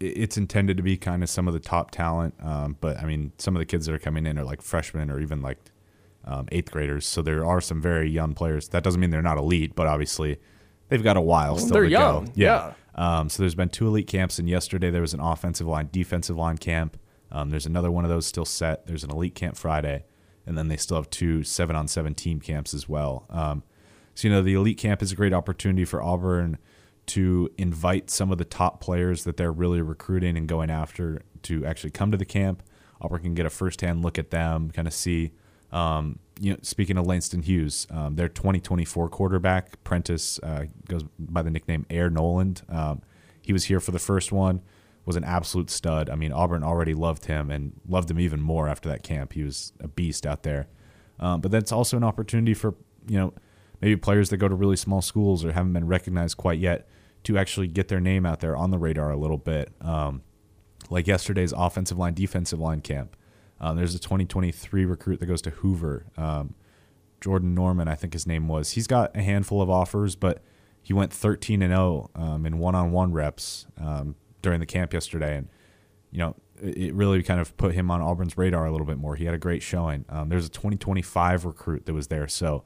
it's intended to be kind of some of the top talent. Um, but I mean, some of the kids that are coming in are like freshmen or even like um, eighth graders. So there are some very young players. That doesn't mean they're not elite, but obviously they've got a while still they're to young, go. yeah. Um, so there's been two elite camps, and yesterday there was an offensive line, defensive line camp. Um, there's another one of those still set. There's an elite camp Friday, and then they still have two seven on seven team camps as well. Um, so you know the elite camp is a great opportunity for Auburn to invite some of the top players that they're really recruiting and going after to actually come to the camp. Auburn can get a firsthand look at them, kind of see. Um, you know, speaking of Langston Hughes, um, their 2024 quarterback Prentiss uh, goes by the nickname Air Noland. Um, he was here for the first one, was an absolute stud. I mean, Auburn already loved him and loved him even more after that camp. He was a beast out there. Um, but that's also an opportunity for you know maybe players that go to really small schools or haven't been recognized quite yet to actually get their name out there on the radar a little bit. Um, like yesterday's offensive line, defensive line camp. Um, there's a 2023 recruit that goes to Hoover. Um, Jordan Norman, I think his name was. He's got a handful of offers, but he went 13 and 0 um, in one-on-one reps um, during the camp yesterday, and you know it it really kind of put him on Auburn's radar a little bit more. He had a great showing. Um, there's a 2025 recruit that was there, so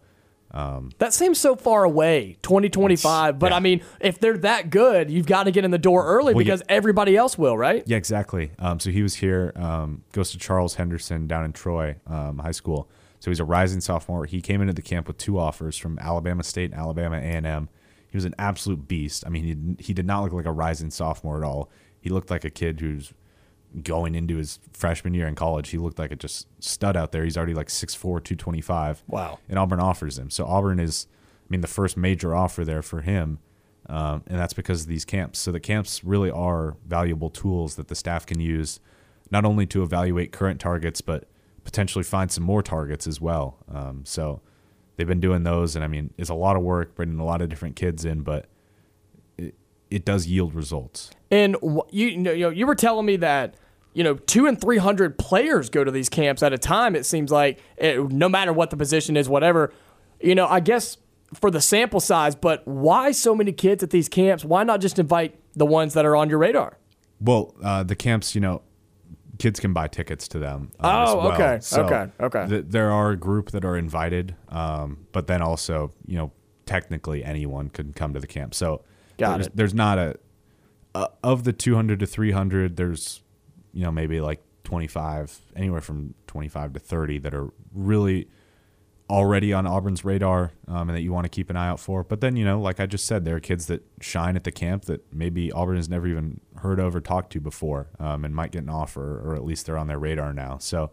That seems so far away, 2025. But yeah. I mean, if they're that good, you've got to get in the door early Well, because everybody else will, right? Yeah, exactly. Um, so he was here, um, goes to Charles Henderson down in Troy um, High School. So he's a rising sophomore. He came into the camp with two offers from Alabama State and Alabama A&M. He was an absolute beast. I mean, he, he did not look like a rising sophomore at all. He looked like a kid who's going into his freshman year in college. He looked like a just stud out there. He's already like 6'4", 225. Wow. And Auburn offers him. So Auburn is, I mean, the first major offer there for him. Um, and that's because of these camps. So the camps really are valuable tools that the staff can use, not only to evaluate current targets, but potentially find some more targets as well. Um, so they've been doing those, and I mean, it's a lot of work bringing a lot of different kids in, but it, it does yield results. And you, you know, you were telling me that you know two and three hundred players go to these camps at a time. It seems like eh, no matter what the position is, whatever. You know, I guess for the sample size, but why so many kids at these camps? Why not just invite the ones that are on your radar? Well, uh, the camps, you know, kids can buy tickets to them. um, Oh, as well. okay, So okay, okay. th- there are a group that are invited, um, but then also, you know, technically anyone can come to the camp. So Got there's, it. there's not a, uh, of the 200 to 300, there's, you know, maybe like 25, anywhere from 25 to 30 that are really already on Auburn's radar um, and that you want to keep an eye out for. But then, you know, like I just said, there are kids that shine at the camp that maybe Auburn has never even heard of or talked to before um, and might get an offer, or at least they're on their radar now. So,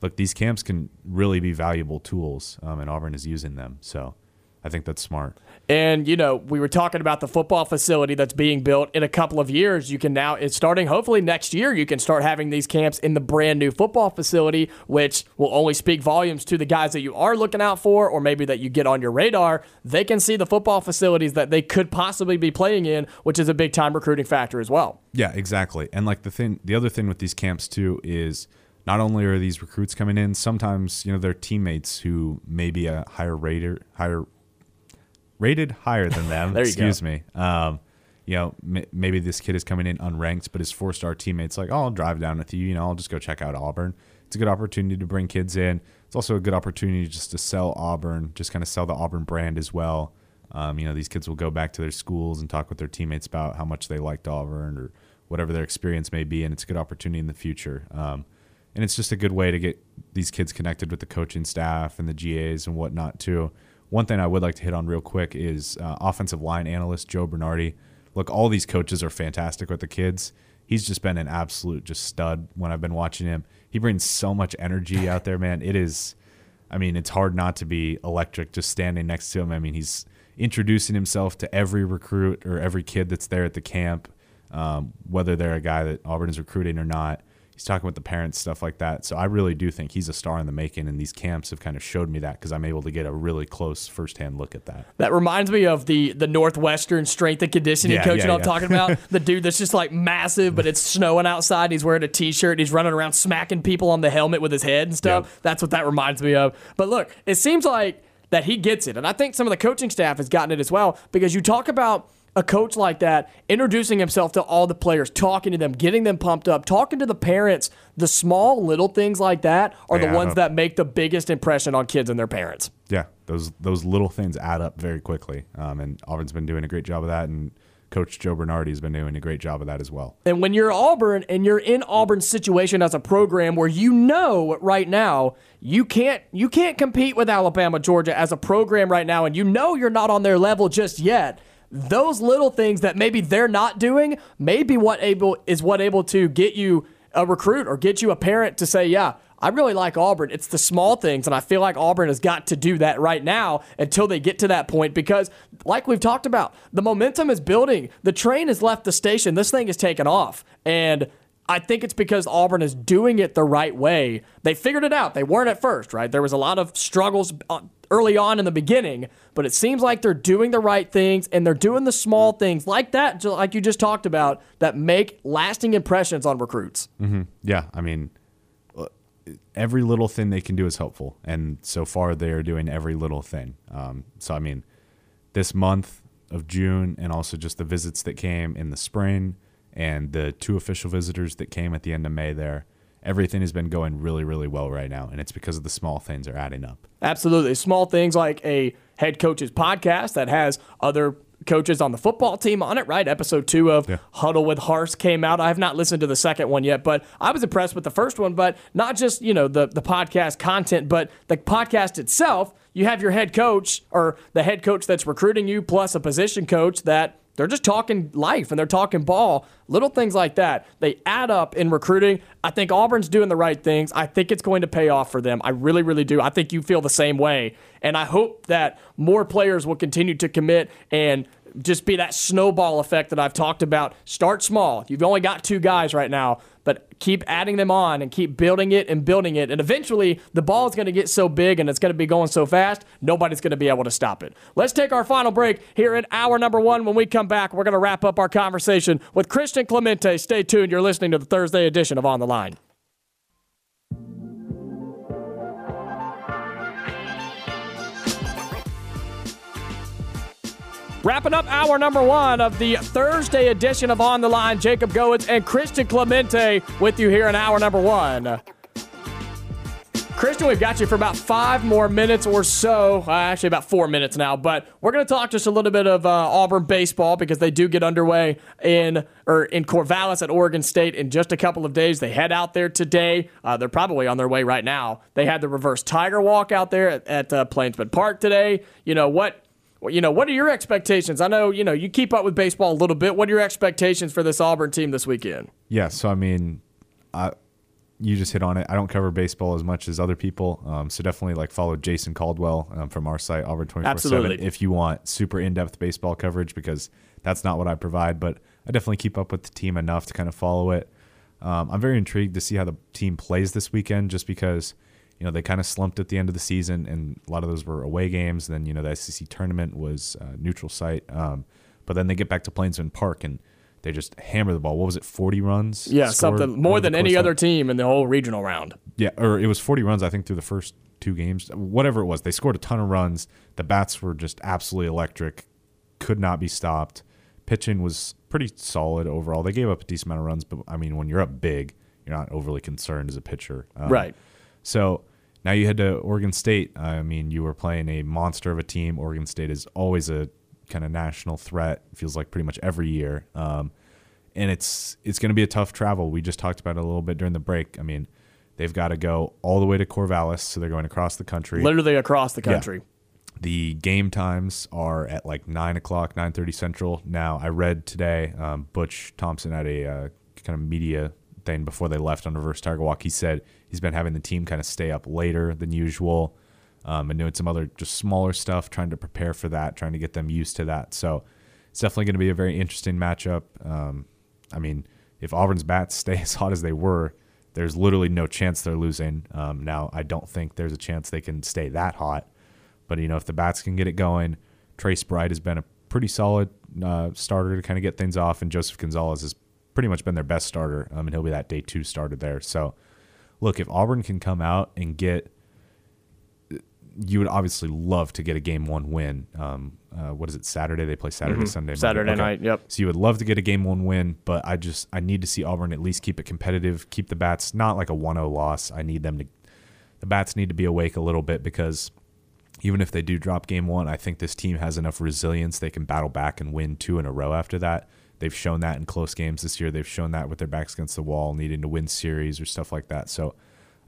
look, these camps can really be valuable tools, um, and Auburn is using them. So, I think that's smart. And you know, we were talking about the football facility that's being built in a couple of years. You can now it's starting hopefully next year you can start having these camps in the brand new football facility, which will only speak volumes to the guys that you are looking out for or maybe that you get on your radar. They can see the football facilities that they could possibly be playing in, which is a big time recruiting factor as well. Yeah, exactly. And like the thing, the other thing with these camps too is not only are these recruits coming in, sometimes you know they're teammates who may be a higher rater, higher rated higher than them. There you excuse go. me. Um, you know, m- maybe this kid is coming in unranked, but his four-star teammates like, oh, I'll drive down with you. You know, I'll just go check out Auburn. It's a good opportunity to bring kids in. It's also a good opportunity just to sell Auburn, just kind of sell the Auburn brand as well. Um, you know, these kids will go back to their schools and talk with their teammates about how much they liked Auburn or whatever their experience may be, and it's a good opportunity in the future. Um, and it's just a good way to get these kids connected with the coaching staff and the GAs and whatnot too. One thing I would like to hit on real quick is uh, offensive line analyst Joe Bernardi. Look, all these coaches are fantastic with the kids. He's just been an absolute just stud when I've been watching him. He brings so much energy out there, man. It is, I mean, it's hard not to be electric just standing next to him. I mean, he's introducing himself to every recruit or every kid that's there at the camp, um, whether they're a guy that Auburn is recruiting or not he's talking with the parents, stuff like that. So I really do think he's a star in the making, and these camps have kind of showed me that because I'm able to get a really close firsthand look at that. That reminds me of the the Northwestern strength and conditioning Yeah, coach yeah, that I'm yeah. talking about. the dude that's just like massive, but it's snowing outside. He's wearing a t-shirt. And he's running around smacking people on the helmet with his head and stuff. Yep. That's what that reminds me of. But look, it seems like that he gets it, and I think some of the coaching staff has gotten it as well because you talk about a coach like that introducing himself to all the players, talking to them, getting them pumped up, talking to the parents. The small little things like that are the Yeah. ones that make the biggest impression on kids and their parents. Yeah, those those little things add up very quickly, um, and Auburn's been doing a great job of that, and Coach Joe Bernardi's been doing a great job of that as well. And when you're Auburn and you're in Auburn's situation as a program where you know right now you can't you can't compete with Alabama, Georgia as a program right now, and you know you're not on their level just yet. Those little things that maybe they're not doing may be what able is what able to get you a recruit or get you a parent to say, yeah, I really like Auburn. It's the small things, and I feel like Auburn has got to do that right now until they get to that point because, like we've talked about, the momentum is building. The train has left the station. This thing is taken off. And I think it's because Auburn is doing it the right way. They figured it out. They weren't at first, right? There was a lot of struggles uh, early on in the beginning, but it seems like they're doing the right things and they're doing the small things like that, like you just talked about, that make lasting impressions on recruits. Yeah, I mean, uh, every little thing they can do is helpful, and so far they are doing every little thing. Um, so I mean, this month of June, and also just the visits that came in the spring, and the two official visitors that came at the end of May. There, everything has been going really, really well right now, and it's because of the small things are adding up. Absolutely. Small things like a head coach's podcast that has other coaches on the football team on it, right? Episode two of Yeah. Huddle with Hars came out. I have not listened to the second one yet, but I was impressed with the first one. But not just, you know, the, the podcast content, but the podcast itself. You have your head coach or the head coach that's recruiting you, plus a position coach that they're just talking life and they're talking ball. Little things like that. They add up in recruiting. I think Auburn's doing the right things. I think it's going to pay off for them. I really, really do. I think you feel the same way. And I hope that more players will continue to commit and just be that snowball effect that I've talked about. Start small. You've only got two guys right now, but keep adding them on and keep building it and building it. And eventually, the ball is going to get so big and it's going to be going so fast, nobody's going to be able to stop it. Let's take our final break here in hour number one. When we come back, we're going to wrap up our conversation with Christian Clemente. Stay tuned. You're listening to the Thursday edition of On the Line. Wrapping up hour number one of the Thursday edition of On the Line, Jacob Goins and Christian Clemente with you here in hour number one. Christian, we've got you for about five more minutes or so. Uh, actually, about four minutes now. But we're going to talk just a little bit of uh, Auburn baseball because they do get underway in or in Corvallis at Oregon State in just a couple of days. They head out there today. Uh, they're probably on their way right now. They had the reverse Tiger Walk out there at, at uh, Plainsman Park today. You know what? Well, You know what are your expectations? I know you know you keep up with baseball a little bit. What are your expectations for this Auburn team this weekend? Yeah, so I mean, I you just hit on it. I don't cover baseball as much as other people, um, so definitely like follow Jason Caldwell um, from our site Auburn twenty four seven if you want super in depth baseball coverage because that's not what I provide. But I definitely keep up with the team enough to kind of follow it. Um, I'm very intrigued to see how the team plays this weekend, just because you know they kind of slumped at the end of the season, and a lot of those were away games. Then you know the SEC tournament was uh, neutral site, um, but then they get back to Plainsman Park and they just hammer the ball. What was it, 40 runs? Yeah, something more than any other team in the whole regional round. yeah, or it was 40 runs, I think, through the first two games. Whatever it was, they scored a ton of runs. The bats were just absolutely electric, could not be stopped. Pitching was pretty solid overall. They gave up a decent amount of runs, but I mean, when you're up big, you're not overly concerned as a pitcher. Um, Right. So now you head to Oregon State. I mean, you were playing a monster of a team. Oregon State is always a kind of national threat. Feels like pretty much every year. Um, and it's it's going to be a tough travel. We just talked about it a little bit during the break. I mean, They've got to go all the way to Corvallis, so they're going across the country. Literally across the country. The game times are at like nine o'clock, nine thirty central. Now, I read today, um, Butch Thompson had a uh, kind of media thing before they left on Reverse Tiger Walk. He said he's been having the team kind of stay up later than usual um, and doing some other just smaller stuff, trying to prepare for that, trying to get them used to that. So it's definitely going to be a very interesting matchup. Um, I mean, if Auburn's bats stay as hot as they were, there's literally no chance they're losing. Um, now, I don't think there's a chance they can stay that hot, but you know, if the bats can get it going, Trace Bright has been a pretty solid uh, starter to kind of get things off, and Joseph Gonzalez has pretty much been their best starter, um, and he'll be that day two starter there. So, look, if Auburn can come out and get you would obviously love to get a game one win. Um, uh, what is it? Saturday they play Saturday, Mm-hmm. Sunday, Monday. Saturday Okay. night, yep. So you would love to get a game one win, but I just I need to see Auburn at least keep it competitive, keep the bats not like a 1-0 loss. I need them to the bats need to be awake a little bit because even if they do drop game one, I think this team has enough resilience they can battle back and win two in a row after that. They've shown that in close games this year. They've shown that with their backs against the wall, needing to win series or stuff like that. So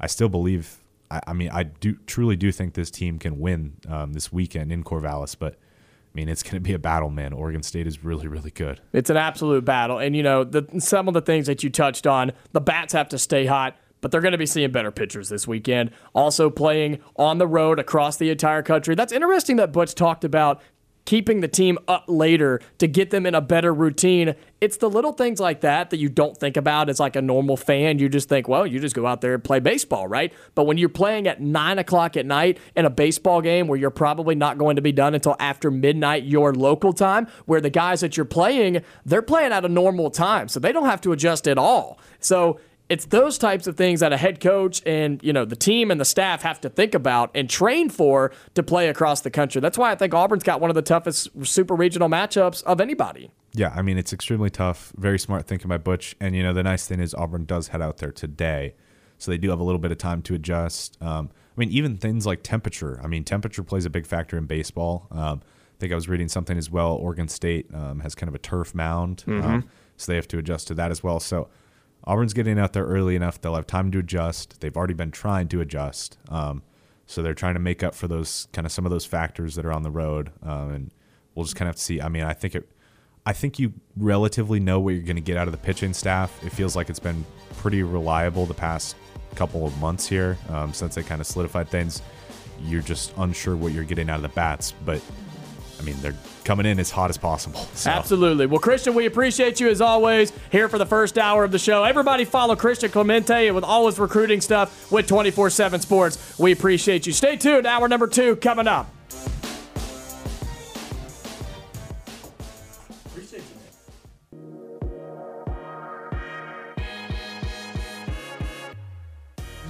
I still believe. I, I mean, I do truly do think this team can win um, this weekend in Corvallis, but I mean, it's going to be a battle, man. Oregon State is really, really good. It's an absolute battle. And, you know, the, some of the things that you touched on, the Bats have to stay hot, but they're going to be seeing better pitchers this weekend. Also playing on the road across the entire country. That's interesting that Butch talked about keeping the team up later to get them in a better routine. It's the little things like that that you don't think about as like a normal fan. You just think, well, you just go out there and play baseball, right? But when you're playing at nine o'clock at night in a baseball game where you're probably not going to be done until after midnight your local time, where the guys that you're playing, they're playing at a normal time. So they don't have to adjust at all. So it's those types of things that a head coach and you know the team and the staff have to think about and train for to play across the country. That's why I think Auburn's got one of the toughest super regional matchups of anybody. Yeah, I mean it's extremely tough. Very smart thinking by Butch. And you know the nice thing is Auburn does head out there today, so they do have a little bit of time to adjust. Um, I mean even things like temperature. I mean temperature plays a big factor in baseball. Um, I think I was reading something as well. Oregon State um, has kind of a turf mound, um, so they have to adjust to that as well. So Auburn's getting out there early enough; they'll have time to adjust. They've already been trying to adjust, um, so they're trying to make up for those kind of some of those factors that are on the road. Um, and we'll just kind of have to see. I mean, I think it. I think you relatively know what you're going to get out of the pitching staff. It feels like it's been pretty reliable the past couple of months here um, since they kind of solidified things. You're just unsure what you're getting out of the bats, but I mean, they're coming in as hot as possible. So. Absolutely. Well, Christian, we appreciate you as always here for the first hour of the show. Everybody follow Christian Clemente with all his recruiting stuff with 24 7 Sports. We appreciate you. Stay tuned. Hour number two coming up.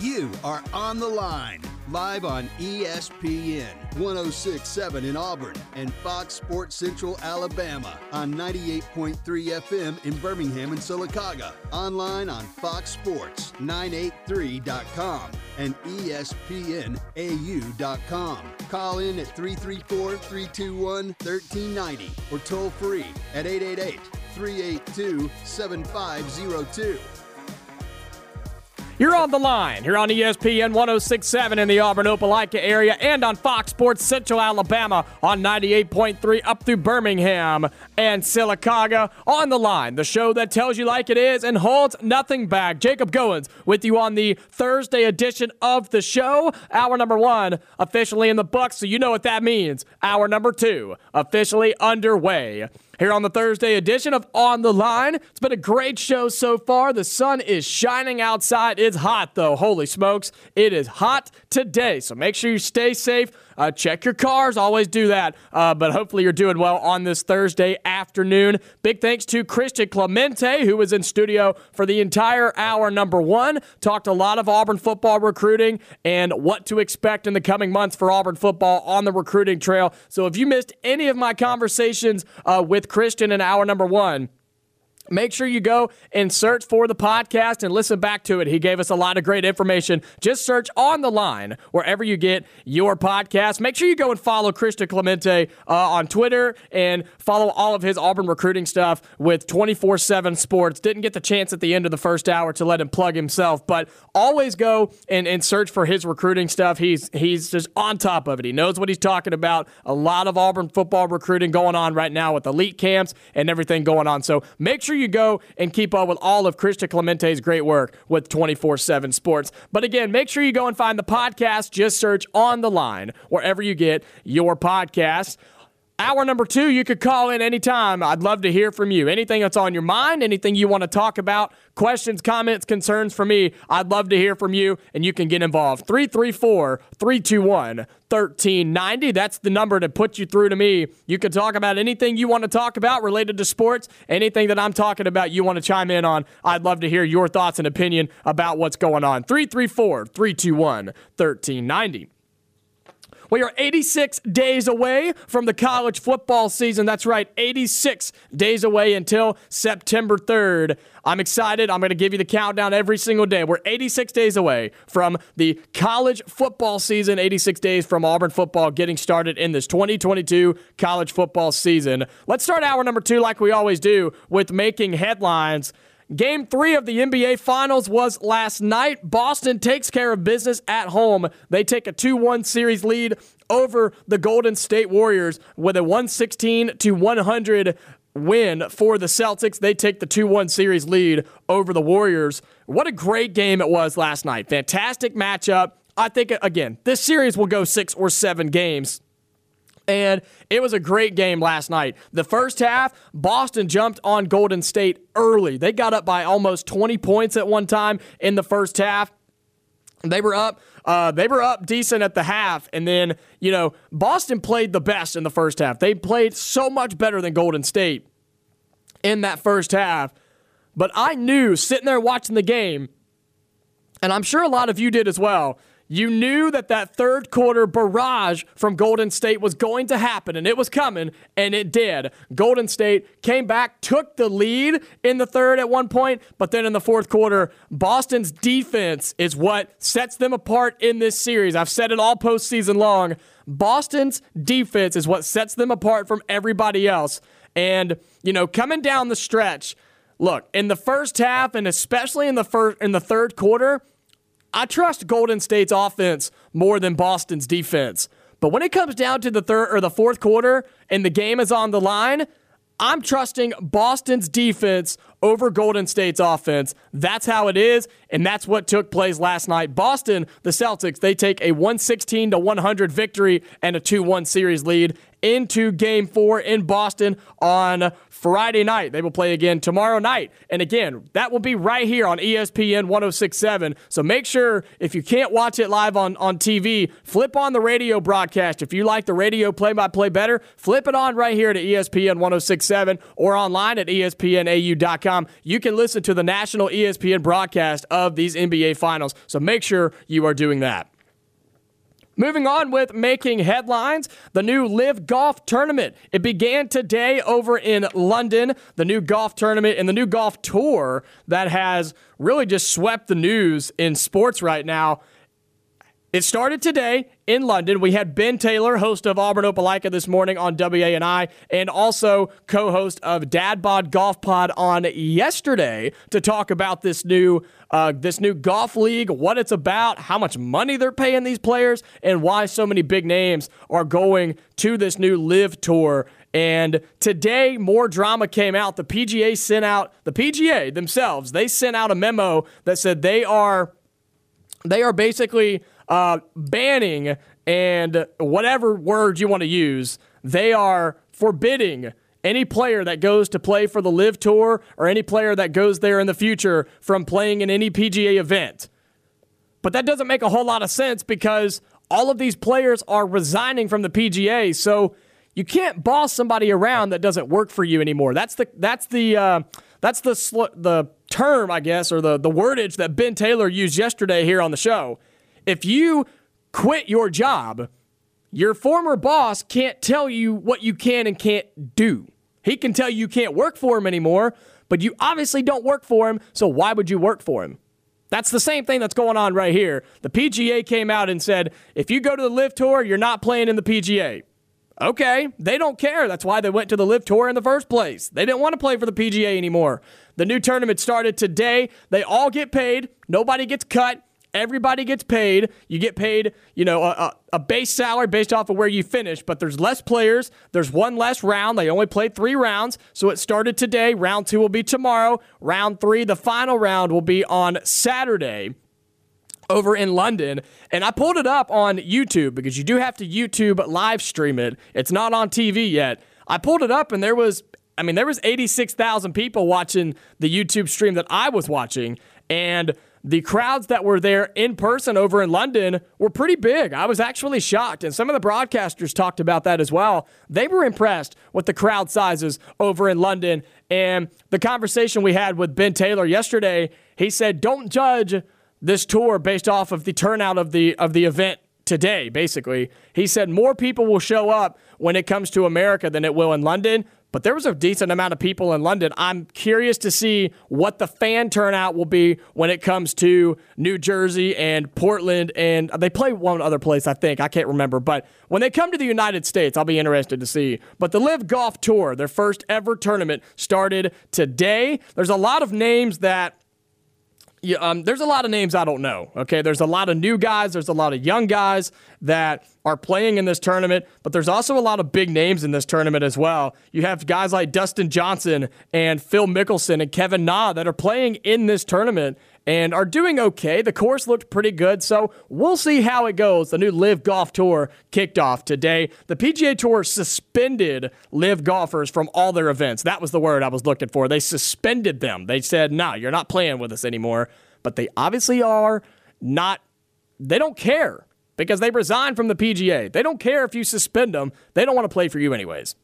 You are on the line, live on ESPN 1067 in Auburn and Fox Sports Central Alabama on 98.3 FM in Birmingham and Sylacauga. Online on foxsports983.com and espnau.com. Call in at 334 321 1390 or toll free at 888 382 7502. You're on the line here on ESPN 1067 in the Auburn Opelika area and on Fox Sports Central Alabama on 98.3 up through Birmingham and Sylacauga. On the line, the show that tells you like it is and holds nothing back. Jacob Goins with you on the Thursday edition of the show. Hour number one officially in the books, so you know what that means. Hour number two officially underway here on the Thursday edition of On the Line. It's been a great show so far. The sun is shining outside. It's hot, though. Holy smokes. It is hot today. So make sure you stay safe. Uh, check your cars. Always do that. Uh, but hopefully you're doing well on this Thursday afternoon. Big thanks to Christian Clemente, who was in studio for the entire hour number one. Talked a lot of Auburn football recruiting and what to expect in the coming months for Auburn football on the recruiting trail. So if you missed any of my conversations uh, with Christian in hour number one, make sure you go and search for the podcast and listen back to it. He gave us a lot of great information. Just search on the line wherever you get your podcast. Make sure you go and follow Christian Clemente uh, on Twitter and follow all of his Auburn recruiting stuff with 24 7 sports. Didn't get the chance at the end of the first hour to let him plug himself, but always go and, and search for his recruiting stuff. He's, he's just on top of it. He knows what he's talking about. A lot of Auburn football recruiting going on right now with elite camps and everything going on. So make sure you go and keep up with all of Christian Clemente's great work with 24 7 sports. But again, make sure you go and find the podcast. Just search on the line wherever you get your podcasts. Hour number two, you could call in anytime. I'd love to hear from you. Anything that's on your mind, anything you want to talk about, questions, comments, concerns for me, I'd love to hear from you, and you can get involved. 334 321 1390. That's the number to put you through to me. You can talk about anything you want to talk about related to sports, anything that I'm talking about you want to chime in on. I'd love to hear your thoughts and opinion about what's going on. 334 321 1390. We are 86 days away from the college football season. That's right, 86 days away until September 3rd. I'm excited. I'm going to give you the countdown every single day. We're 86 days away from the college football season, 86 days from Auburn football getting started in this 2022 college football season. Let's start hour number two, like we always do, with making headlines. Game three of the NBA Finals was last night. Boston takes care of business at home. They take a 2 1 series lead over the Golden State Warriors with a 116 to 100 win for the Celtics. They take the 2 1 series lead over the Warriors. What a great game it was last night. Fantastic matchup. I think, again, this series will go six or seven games. And it was a great game last night. The first half, Boston jumped on Golden State early. They got up by almost 20 points at one time in the first half. They were up. Uh, they were up decent at the half, and then you know Boston played the best in the first half. They played so much better than Golden State in that first half. But I knew sitting there watching the game, and I'm sure a lot of you did as well. You knew that that third quarter barrage from Golden State was going to happen, and it was coming, and it did. Golden State came back, took the lead in the third at one point, but then in the fourth quarter, Boston's defense is what sets them apart in this series. I've said it all postseason long. Boston's defense is what sets them apart from everybody else. And, you know, coming down the stretch, look, in the first half and especially in the first in the third quarter, I trust Golden State's offense more than Boston's defense. But when it comes down to the third or the fourth quarter and the game is on the line, I'm trusting Boston's defense over Golden State's offense. That's how it is, and that's what took place last night. Boston, the Celtics, they take a 116 to 100 victory and a 2-1 series lead into game 4 in Boston on Friday night. They will play again tomorrow night. And again, that will be right here on ESPN 1067. So make sure if you can't watch it live on, on TV, flip on the radio broadcast. If you like the radio play by play better, flip it on right here to ESPN 1067 or online at ESPNAU.com. You can listen to the national ESPN broadcast of these NBA finals. So make sure you are doing that. Moving on with making headlines, the new LIV Golf Tournament. It began today over in London, the new golf tournament and the new golf tour that has really just swept the news in sports right now. It started today in London. We had Ben Taylor, host of Auburn Opelika this morning on WANI, and also co-host of Dad Bod Golf Pod on yesterday to talk about this new uh, this new golf league, what it's about, how much money they're paying these players, and why so many big names are going to this new LIV tour. And today, more drama came out. The PGA sent out the PGA themselves. They sent out a memo that said they are they are basically uh, banning and whatever words you want to use, they are forbidding any player that goes to play for the LIV Tour or any player that goes there in the future from playing in any PGA event. But that doesn't make a whole lot of sense because all of these players are resigning from the PGA. So you can't boss somebody around that doesn't work for you anymore. That's the that's the uh, that's the sl- the term, I guess, or the the wordage that Ben Taylor used yesterday here on the show. If you quit your job, your former boss can't tell you what you can and can't do. He can tell you you can't work for him anymore, but you obviously don't work for him, so why would you work for him? That's the same thing that's going on right here. The PGA came out and said, if you go to the LIV Tour, you're not playing in the PGA. Okay, they don't care. That's why they went to the LIV Tour in the first place. They didn't want to play for the PGA anymore. The new tournament started today. They all get paid. Nobody gets cut. Everybody gets paid. You get paid, you know, a, a, base salary based off of where you finish, but there's less players. There's one less round. They only played three rounds. So it started today. Round two will be tomorrow. Round three, the final round, will be on Saturday over in London. And I pulled it up on YouTube because you do have to YouTube live stream it. It's not on TV yet. I pulled it up and there was I mean there was 86,000 people watching the YouTube stream that I was watching and the crowds that were there in person over in London were pretty big. I was actually shocked, and some of the broadcasters talked about that as well. They were impressed with the crowd sizes over in London. And the conversation we had with Ben Taylor yesterday, he said, Don't judge this tour based off of the turnout of the of the event today basically he said more people will show up when it comes to america than it will in london but there was a decent amount of people in London. I'm curious to see what the fan turnout will be when it comes to New Jersey and Portland. And they play one other place, I think. I can't remember. But when they come to the United States, I'll be interested to see. But the LIV Golf Tour, their first ever tournament, started today. There's a lot of names that yeah, um, there's a lot of names I don't know. Okay, there's a lot of new guys, there's a lot of young guys that are playing in this tournament, but there's also a lot of big names in this tournament as well. You have guys like Dustin Johnson and Phil Mickelson and Kevin Na that are playing in this tournament and are doing okay. The course looked pretty good, so we'll see how it goes. The new LIV Golf Tour kicked off today. The PGA Tour suspended LIV golfers from all their events. That was the word I was looking for. They suspended them. They said, "No, nah, you're not playing with us anymore." But they obviously are not. They don't care because they resigned from the PGA. They don't care if you suspend them. They don't want to play for you anyways.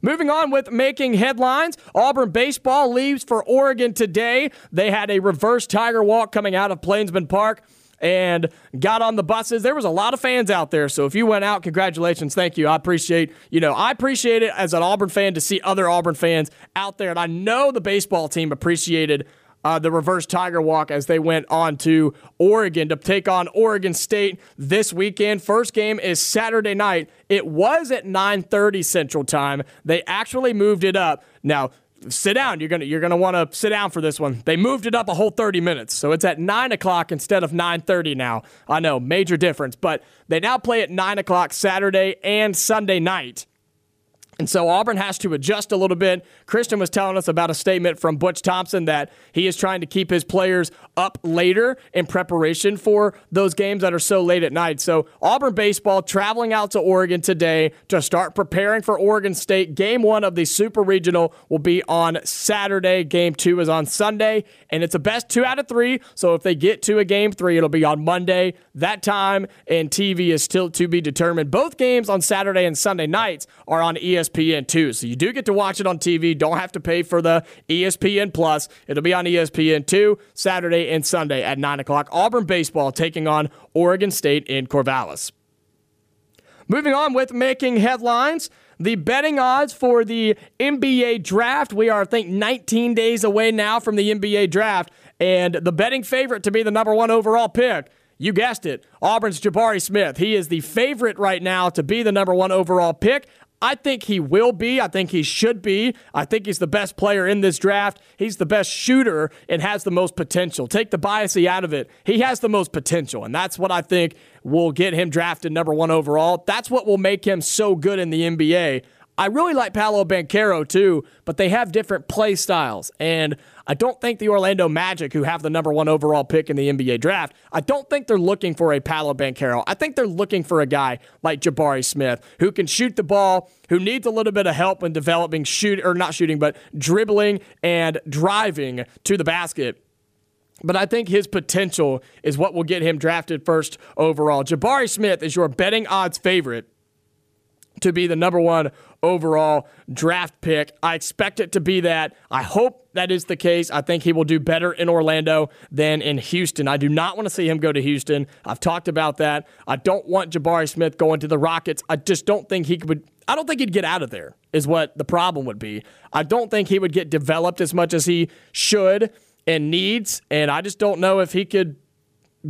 Moving on with making headlines, Auburn baseball leaves for Oregon today. They had a reverse Tiger walk coming out of Plainsman Park and got on the buses. There was a lot of fans out there. So if you went out, congratulations. Thank you. I appreciate, you know, I appreciate it as an Auburn fan to see other Auburn fans out there. And I know the baseball team appreciated uh, the reverse Tiger Walk as they went on to Oregon to take on Oregon State this weekend. First game is Saturday night. It was at 9:30 Central Time. They actually moved it up. Now, sit down. You're gonna you're gonna want to sit down for this one. They moved it up a whole 30 minutes, so it's at nine o'clock instead of 9:30 now. I know, major difference, but they now play at nine o'clock Saturday and Sunday night. And so Auburn has to adjust a little bit. Christian was telling us about a statement from Butch Thompson that he is trying to keep his players up later in preparation for those games that are so late at night. So Auburn baseball traveling out to Oregon today to start preparing for Oregon State. Game one of the Super Regional will be on Saturday. Game two is on Sunday, and it's a best two out of three. So if they get to a game three, it'll be on Monday. That time and TV is still to be determined. Both games on Saturday and Sunday nights are on ESPN. ESPN too. So you do get to watch it on TV. Don't have to pay for the ESPN Plus. It'll be on ESPN two Saturday and Sunday at nine o'clock. Auburn baseball taking on Oregon State in Corvallis. Moving on with making headlines. The betting odds for the NBA draft. We are, I think, 19 days away now from the NBA draft. And the betting favorite to be the number one overall pick you guessed it, Auburn's Jabari Smith. He is the favorite right now to be the number one overall pick. I think he will be. I think he should be. I think he's the best player in this draft. He's the best shooter and has the most potential. Take the biasy out of it. He has the most potential, and that's what I think will get him drafted number one overall. That's what will make him so good in the NBA. I really like Paolo Banchero too, but they have different play styles. And I don't think the Orlando Magic, who have the number one overall pick in the NBA draft, I don't think they're looking for a Paolo Banchero. I think they're looking for a guy like Jabari Smith who can shoot the ball, who needs a little bit of help in developing shoot or not shooting, but dribbling and driving to the basket. But I think his potential is what will get him drafted first overall. Jabari Smith is your betting odds favorite to be the number one overall draft pick. I expect it to be that. I hope that is the case. I think he will do better in Orlando than in Houston. I do not want to see him go to Houston. I've talked about that. I don't want Jabari Smith going to the Rockets. I just don't think he could I don't think he'd get out of there, is what the problem would be. I don't think he would get developed as much as he should and needs. And I just don't know if he could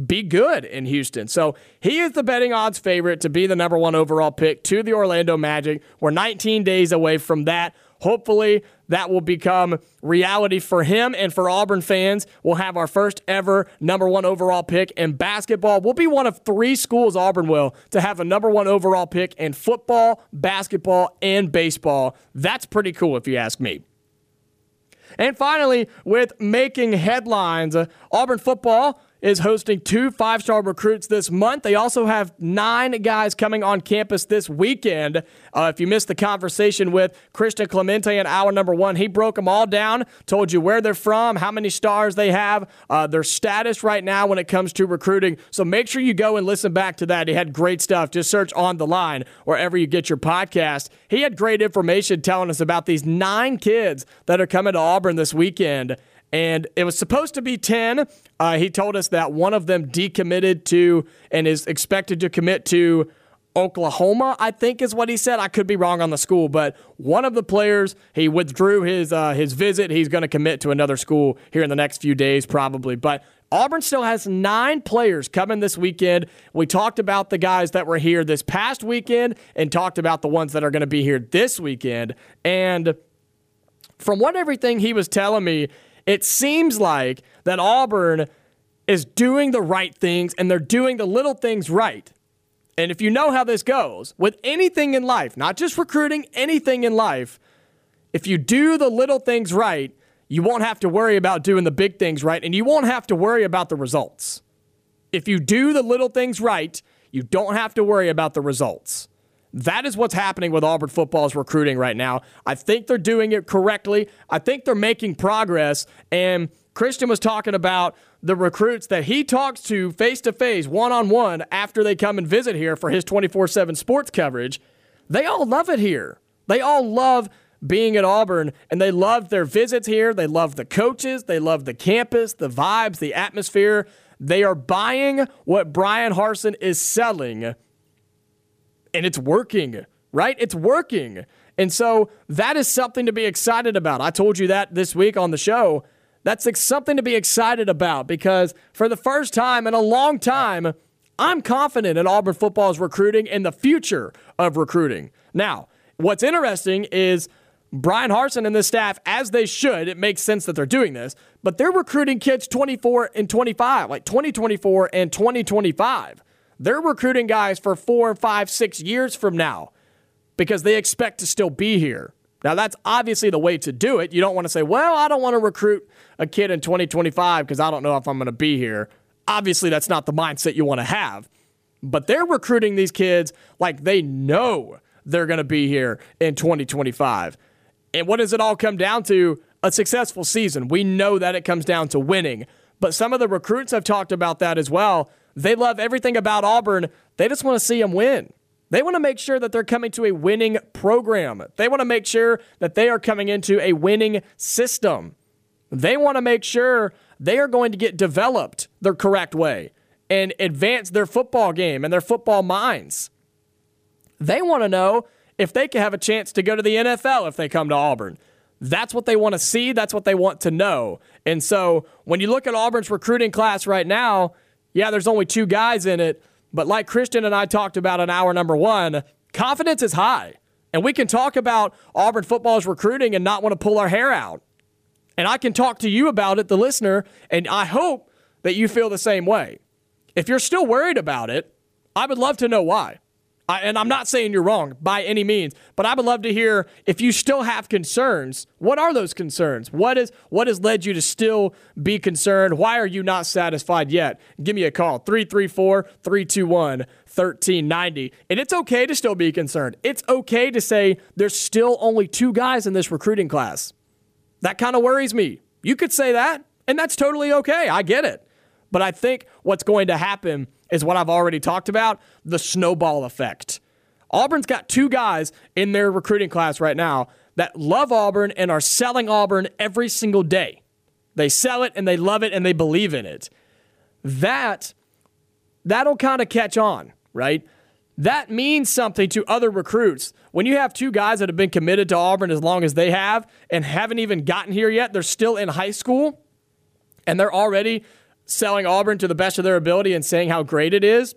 be good in Houston. So he is the betting odds favorite to be the number one overall pick to the Orlando Magic. We're 19 days away from that. Hopefully, that will become reality for him and for Auburn fans. We'll have our first ever number one overall pick in basketball. We'll be one of three schools, Auburn will, to have a number one overall pick in football, basketball, and baseball. That's pretty cool, if you ask me. And finally, with making headlines, uh, Auburn football is hosting two five star recruits this month. They also have nine guys coming on campus this weekend. Uh, if you missed the conversation with Christian Clemente in hour number one, he broke them all down, told you where they're from, how many stars they have, uh, their status right now when it comes to recruiting. So make sure you go and listen back to that. He had great stuff. Just search on the line wherever you get your podcast. He had great information telling us about these nine kids that are coming to Auburn this weekend and it was supposed to be 10. Uh, he told us that one of them decommitted to and is expected to commit to Oklahoma, I think is what he said. I could be wrong on the school, but one of the players he withdrew his uh, his visit. He's going to commit to another school here in the next few days, probably. But Auburn still has nine players coming this weekend. We talked about the guys that were here this past weekend and talked about the ones that are going to be here this weekend. And from what everything he was telling me, it seems like that Auburn is doing the right things and they're doing the little things right. And if you know how this goes, with anything in life, not just recruiting, anything in life, if you do the little things right, you won't have to worry about doing the big things right and you won't have to worry about the results. If you do the little things right, you don't have to worry about the results. That is what's happening with Auburn football's recruiting right now. I think they're doing it correctly. I think they're making progress. And Christian was talking about the recruits that he talks to face to face, one on one, after they come and visit here for his 24 7 sports coverage. They all love it here. They all love being at Auburn and they love their visits here. They love the coaches, they love the campus, the vibes, the atmosphere. They are buying what Bryan Harsin is selling and it's working, right? It's working. And so that is something to be excited about. I told you that this week on the show. That's something to be excited about because for the first time in a long time, I'm confident in Auburn football's recruiting and the future of recruiting. Now, what's interesting is Bryan Harsin and the staff, as they should, it makes sense that they're doing this, but they're recruiting kids 24 and 25, like 2024 and 2025. They're recruiting guys for four, five, six years from now because they expect to still be here. Now, that's obviously the way to do it. You don't want to say, well, I don't want to recruit a kid in 2025 because I don't know if I'm going to be here. Obviously, that's not the mindset you want to have. But they're recruiting these kids like they know they're going to be here in 2025. And what does it all come down to? A successful season. We know that it comes down to winning. But some of the recruits have talked about that as well. They love everything about Auburn. They just want to see them win. They want to make sure that they're coming to a winning program. They want to make sure that they are coming into a winning system. They want to make sure they are going to get developed the correct way and advance their football game and their football minds. They want to know if they can have a chance to go to the NFL if they come to Auburn. That's what they want to see. That's what they want to know. And so when you look at Auburn's recruiting class right now, yeah, there's only two guys in it, but like Christian and I talked about in hour number one, confidence is high. And we can talk about Auburn football's recruiting and not want to pull our hair out. And I can talk to you about it, the listener, and I hope that you feel the same way. If you're still worried about it, I would love to know why. I, and I'm not saying you're wrong by any means, but I would love to hear if you still have concerns. What are those concerns? What is what has led you to still be concerned? Why are you not satisfied yet? Give me a call 334-321-1390. And it's okay to still be concerned. It's okay to say there's still only two guys in this recruiting class. That kind of worries me. You could say that, and that's totally okay. I get it. But I think what's going to happen is what I've already talked about the snowball effect. Auburn's got two guys in their recruiting class right now that love Auburn and are selling Auburn every single day. They sell it and they love it and they believe in it. That that'll kind of catch on, right? that means something to other recruits. When you have two guys that have been committed to Auburn as long as they have and haven't even gotten here yet, they're still in high school and they're already selling Auburn to the best of their ability and saying how great it is.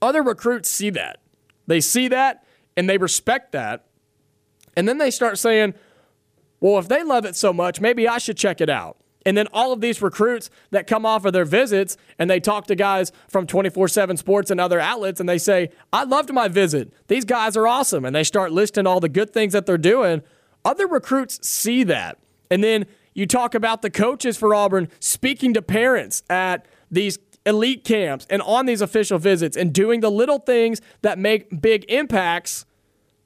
Other recruits see that. They see that and they respect that. And then they start saying, well, if they love it so much, maybe I should check it out. And then all of these recruits that come off of their visits and they talk to guys from 24 7 sports and other outlets and they say, I loved my visit. These guys are awesome. And they start listing all the good things that they're doing. Other recruits see that. And then you talk about the coaches for Auburn speaking to parents at these elite camps and on these official visits and doing the little things that make big impacts.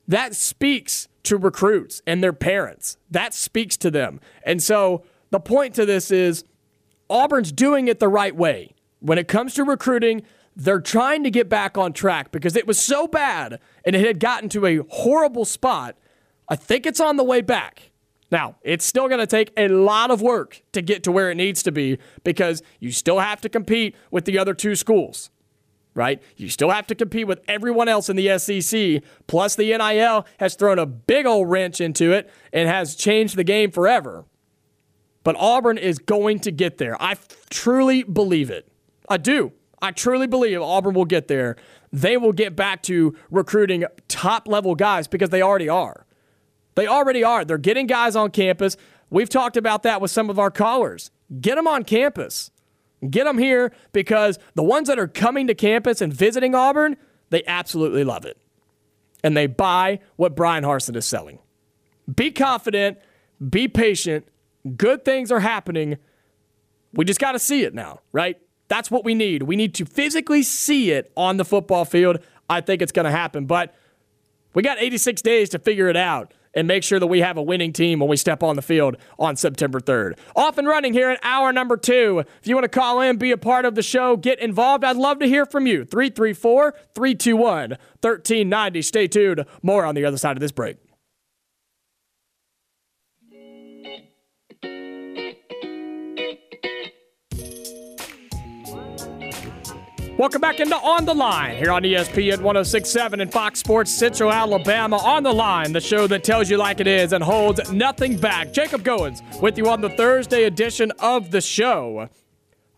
That speaks to recruits and their parents. That speaks to them. And so, the point to this is Auburn's doing it the right way. When it comes to recruiting, they're trying to get back on track because it was so bad and it had gotten to a horrible spot. I think it's on the way back. Now, it's still going to take a lot of work to get to where it needs to be because you still have to compete with the other two schools, right? You still have to compete with everyone else in the SEC. Plus, the NIL has thrown a big old wrench into it and has changed the game forever. But Auburn is going to get there. I truly believe it. I do. I truly believe Auburn will get there. They will get back to recruiting top level guys because they already are. They already are. They're getting guys on campus. We've talked about that with some of our callers. Get them on campus. Get them here because the ones that are coming to campus and visiting Auburn, they absolutely love it. And they buy what Bryan Harsin is selling. Be confident, be patient, Good things are happening. We just got to see it now, right? That's what we need. We need to physically see it on the football field. I think it's going to happen, but we got 86 days to figure it out and make sure that we have a winning team when we step on the field on September 3rd. Off and running here at hour number two. If you want to call in, be a part of the show, get involved, I'd love to hear from you. 334 321 1390. Stay tuned. More on the other side of this break. Welcome back into On the Line here on ESPN 1067 and Fox Sports Central Alabama. On the Line, the show that tells you like it is and holds nothing back. Jacob Goins with you on the Thursday edition of the show.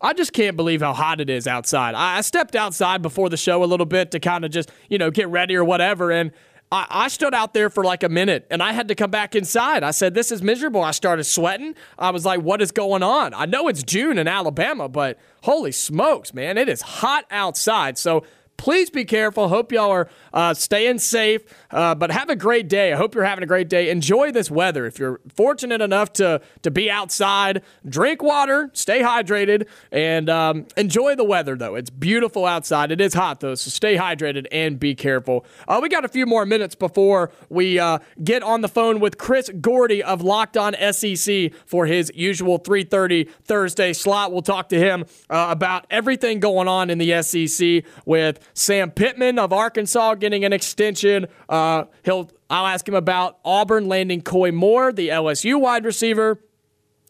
I just can't believe how hot it is outside. I stepped outside before the show a little bit to kind of just, you know, get ready or whatever. And I, I, stood out there for like a minute and I had to come back inside. I said, This is miserable. I started sweating. I was like, What is going on? I know it's June in Alabama, but holy smokes, man, it is hot outside. So please be careful. Hope y'all are uh, staying safe, uh, but have a great day. I hope you're having a great day. Enjoy this weather. If you're fortunate enough to to be outside, drink water, stay hydrated, and um, enjoy the weather. Though it's beautiful outside, it is hot though, so stay hydrated and be careful. Uh, we got a few more minutes before we uh, get on the phone with Chris Gordy of Locked On SEC for his usual 3:30 Thursday slot. We'll talk to him uh, about everything going on in the SEC with Sam Pittman of Arkansas getting an extension. Uh, he'll I'll ask him about Auburn landing Koy Moore, the LSU wide receiver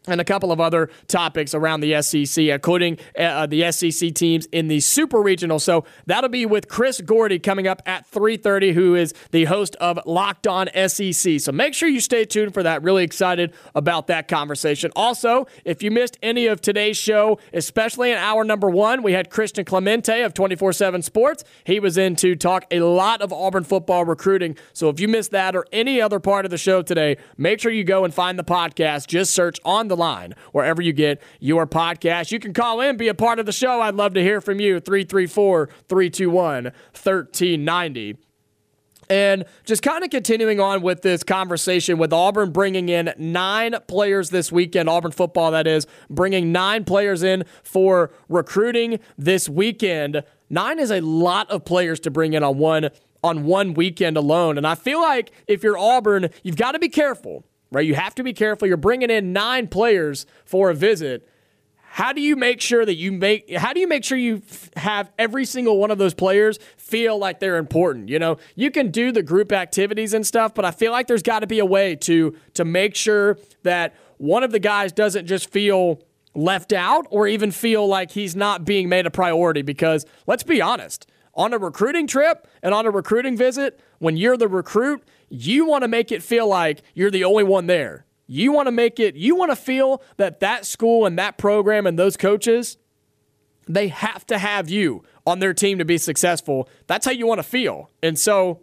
and a couple of other topics around the SEC, including uh, the SEC teams in the Super Regional. So that'll be with Chris Gordy coming up at 3:30, who is the host of Locked On SEC. So make sure you stay tuned for that. Really excited about that conversation. Also, if you missed any of today's show, especially in hour number one, we had Christian Clemente of 24/7 Sports. He was in to talk a lot of Auburn football recruiting. So if you missed that or any other part of the show today, make sure you go and find the podcast. Just search on the line wherever you get your podcast. You can call in, be a part of the show. I'd love to hear from you. 334 321 1390. And just kind of continuing on with this conversation with Auburn bringing in nine players this weekend, Auburn football, that is, bringing nine players in for recruiting this weekend. Nine is a lot of players to bring in on one on one weekend alone. And I feel like if you're Auburn, you've got to be careful right? You have to be careful. You're bringing in nine players for a visit. How do you make sure that you make how do you make sure you have every single one of those players feel like they're important? You know, you can do the group activities and stuff, but I feel like there's got to be a way to to make sure that one of the guys doesn't just feel left out or even feel like he's not being made a priority because let's be honest. on a recruiting trip and on a recruiting visit, when you're the recruit, you want to make it feel like you're the only one there. You want to make it, you want to feel that that school and that program and those coaches, they have to have you on their team to be successful. That's how you want to feel. And so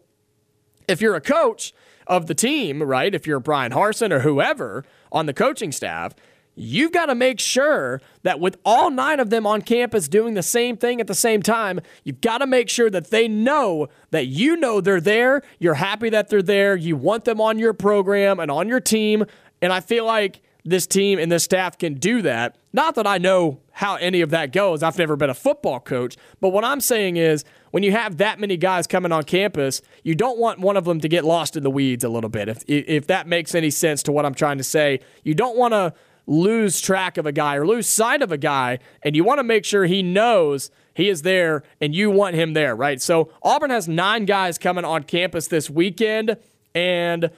if you're a coach of the team, right, if you're Bryan Harsin or whoever on the coaching staff, you've got to make sure that with all nine of them on campus doing the same thing at the same time, you've got to make sure that they know that you know they're there, you're happy that they're there, you want them on your program and on your team. And I feel like this team and this staff can do that. Not that I know how any of that goes. I've never been a football coach. But what I'm saying is, when you have that many guys coming on campus, you don't want one of them to get lost in the weeds a little bit. If, if that makes any sense to what I'm trying to say, you don't want to lose track of a guy or lose sight of a guy, and you want to make sure he knows he is there and you want him there, right? So Auburn has nine guys coming on campus this weekend, and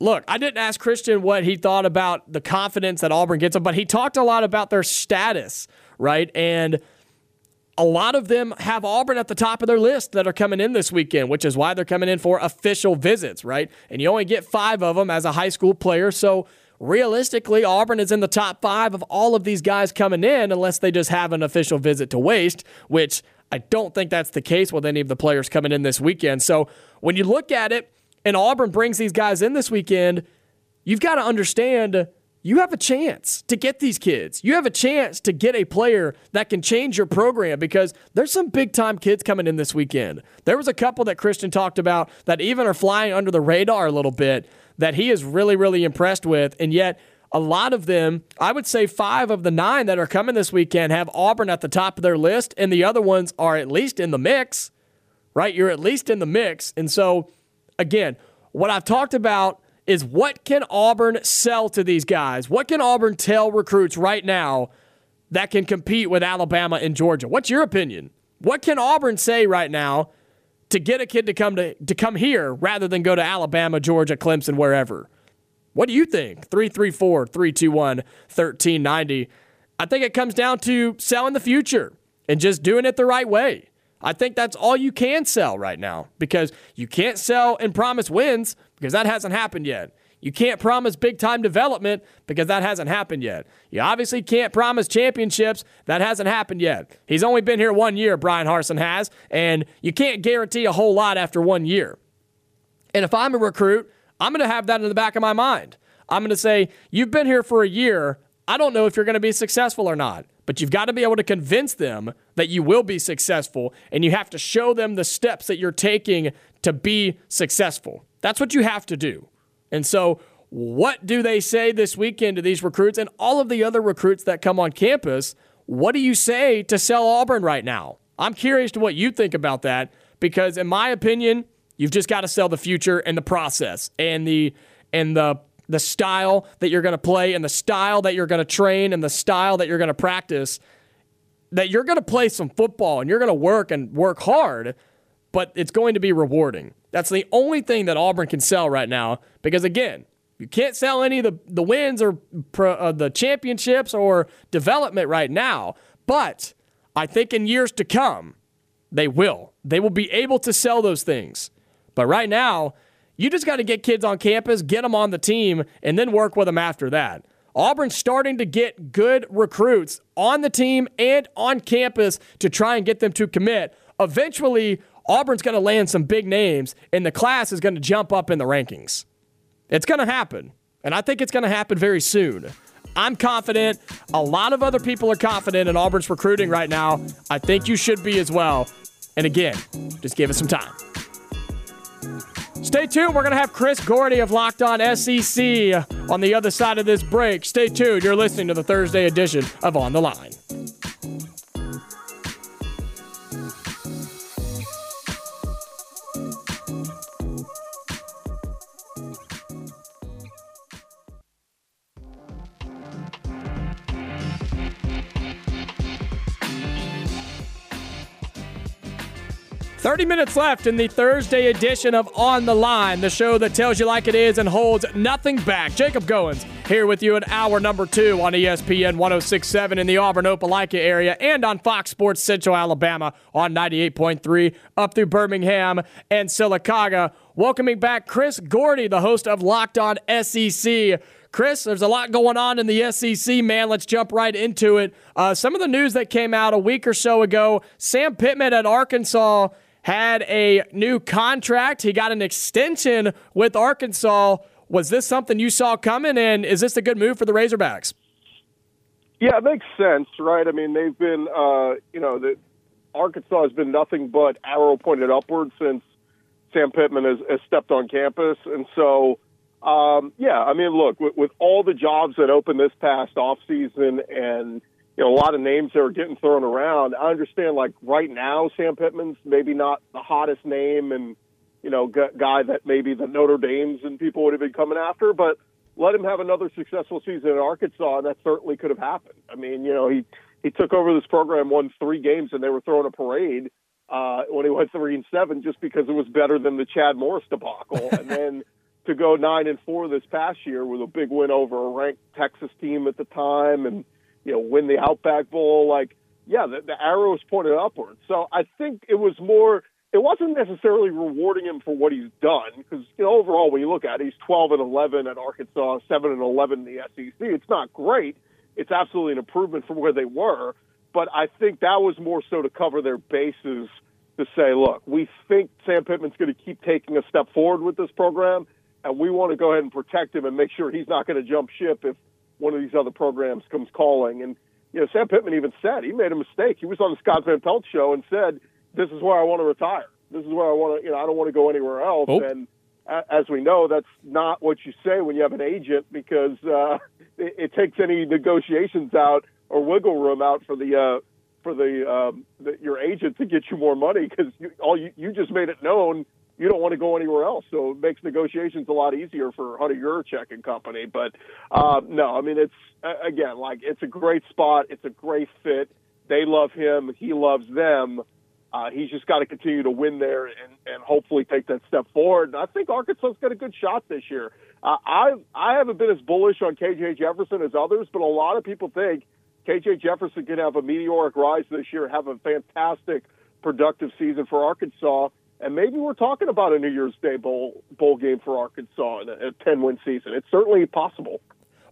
look, I didn't ask Christian what he thought about the confidence that Auburn gets him, but he talked a lot about their status, right? And a lot of them have Auburn at the top of their list that are coming in this weekend, which is why they're coming in for official visits, right? And you only get five of them as a high school player. So realistically, Auburn is in the top five of all of these guys coming in, unless they just have an official visit to waste, which I don't think that's the case with any of the players coming in this weekend. So when you look at it, and Auburn brings these guys in this weekend, you've got to understand you have a chance to get these kids. You have a chance to get a player that can change your program because there's some big time kids coming in this weekend. There was a couple that Christian talked about that even are flying under the radar a little bit that he is really, really impressed with. And yet, a lot of them, I would say five of the nine that are coming this weekend, have Auburn at the top of their list, and the other ones are at least in the mix, right? You're at least in the mix. And so, again, what I've talked about is what can Auburn sell to these guys? What can Auburn tell recruits right now that can compete with Alabama and Georgia? What's your opinion? What can Auburn say right now to get a kid to come to, to come here rather than go to Alabama, Georgia, Clemson, wherever? What do you think? 334 321 1390. I think it comes down to selling the future and just doing it the right way. I think that's all you can sell right now because you can't sell and promise wins because that hasn't happened yet. You can't promise big time development because that hasn't happened yet. You obviously can't promise championships. That hasn't happened yet. He's only been here one year, Bryan Harsin has, and you can't guarantee a whole lot after one year. And if I'm a recruit, I'm going to have that in the back of my mind. I'm going to say, You've been here for a year. I don't know if you're going to be successful or not, but you've got to be able to convince them that you will be successful, and you have to show them the steps that you're taking to be successful. That's what you have to do. And so, what do they say this weekend to these recruits and all of the other recruits that come on campus? What do you say to sell Auburn right now? I'm curious to what you think about that because, in my opinion, you've just got to sell the future and the process and the and the the style that you're going to play and the style that you're going to train and the style that you're going to practice, that you're going to play some football and you're going to work and work hard, but it's going to be rewarding. That's the only thing that Auburn can sell right now because, again, you can't sell any of the, the wins or uh, the championships or development right now, but I think in years to come, they will. They will be able to sell those things. But right now, you just got to get kids on campus, get them on the team, and then work with them after that. Auburn's starting to get good recruits on the team and on campus to try and get them to commit. Eventually, Auburn's going to land some big names, and the class is going to jump up in the rankings. It's going to happen, and I think it's going to happen very soon. I'm confident. A lot of other people are confident in Auburn's recruiting right now. I think you should be as well. And again, just give it some time. Stay tuned. We're going to have Chris Gordy of Locked On SEC on the other side of this break. Stay tuned. You're listening to the Thursday edition of On the Line. 30 minutes left in the Thursday edition of On the Line, the show that tells you like it is and holds nothing back. Jacob Goins here with you in hour number two on ESPN 1067 in the Auburn Opelika area and on Fox Sports Central Alabama on 98.3 up through Birmingham and Sylacauga. Welcoming back Chris Gordy, the host of Locked On SEC. Chris, there's a lot going on in the SEC, man. Let's jump right into it. Uh, some of the news that came out a week or so ago Sam Pittman at Arkansas had a new contract. He got an extension with Arkansas. Was this something you saw coming, and is this a good move for the Razorbacks? Yeah, it makes sense, right? I mean, they've been, uh, you know, the, Arkansas has been nothing but arrow pointed upward since Sam Pittman has, has stepped on campus, and so um, yeah, I mean, look, with, with all the jobs that opened this past off season and you know a lot of names that are getting thrown around, I understand like right now Sam Pittman's maybe not the hottest name and you know g- guy that maybe the Notre Dame's and people would have been coming after, but let him have another successful season in Arkansas, and that certainly could have happened. I mean, you know, he he took over this program, won three games, and they were throwing a parade uh, when he went three and seven, just because it was better than the Chad Morris debacle, and then to go nine and four this past year with a big win over a ranked Texas team at the time, and you know win the Outback Bowl. Like, yeah, the, the arrow is pointed upward. So I think it was more. It wasn't necessarily rewarding him for what he's done because you know overall when you look at it, he's 12 and 11 at Arkansas, 7 and 11 in the SEC. It's not great. It's absolutely an improvement from where they were, but I think that was more so to cover their bases to say, look, we think Sam Pittman's going to keep taking a step forward with this program, and we want to go ahead and protect him and make sure he's not going to jump ship if one of these other programs comes calling. And you know, Sam Pittman even said he made a mistake. He was on the Scott Van Pelt show and said, "This is where I want to retire. This is where I want to. You know, I don't want to go anywhere else." Oh. And as we know, that's not what you say when you have an agent because uh, it, it takes any negotiations out or wiggle room out for the uh, for the, um, the your agent to get you more money because you, all you, you just made it known you don't want to go anywhere else. So it makes negotiations a lot easier for Hunter Yurachek and company. But uh, no, I mean it's again like it's a great spot. It's a great fit. They love him. He loves them. Uh, he's just got to continue to win there and, and hopefully take that step forward. And I think Arkansas's got a good shot this year. Uh, I I haven't been as bullish on KJ Jefferson as others, but a lot of people think KJ Jefferson can have a meteoric rise this year, have a fantastic, productive season for Arkansas and maybe we're talking about a New Year's Day bowl bowl game for Arkansas in a, a ten win season. It's certainly possible.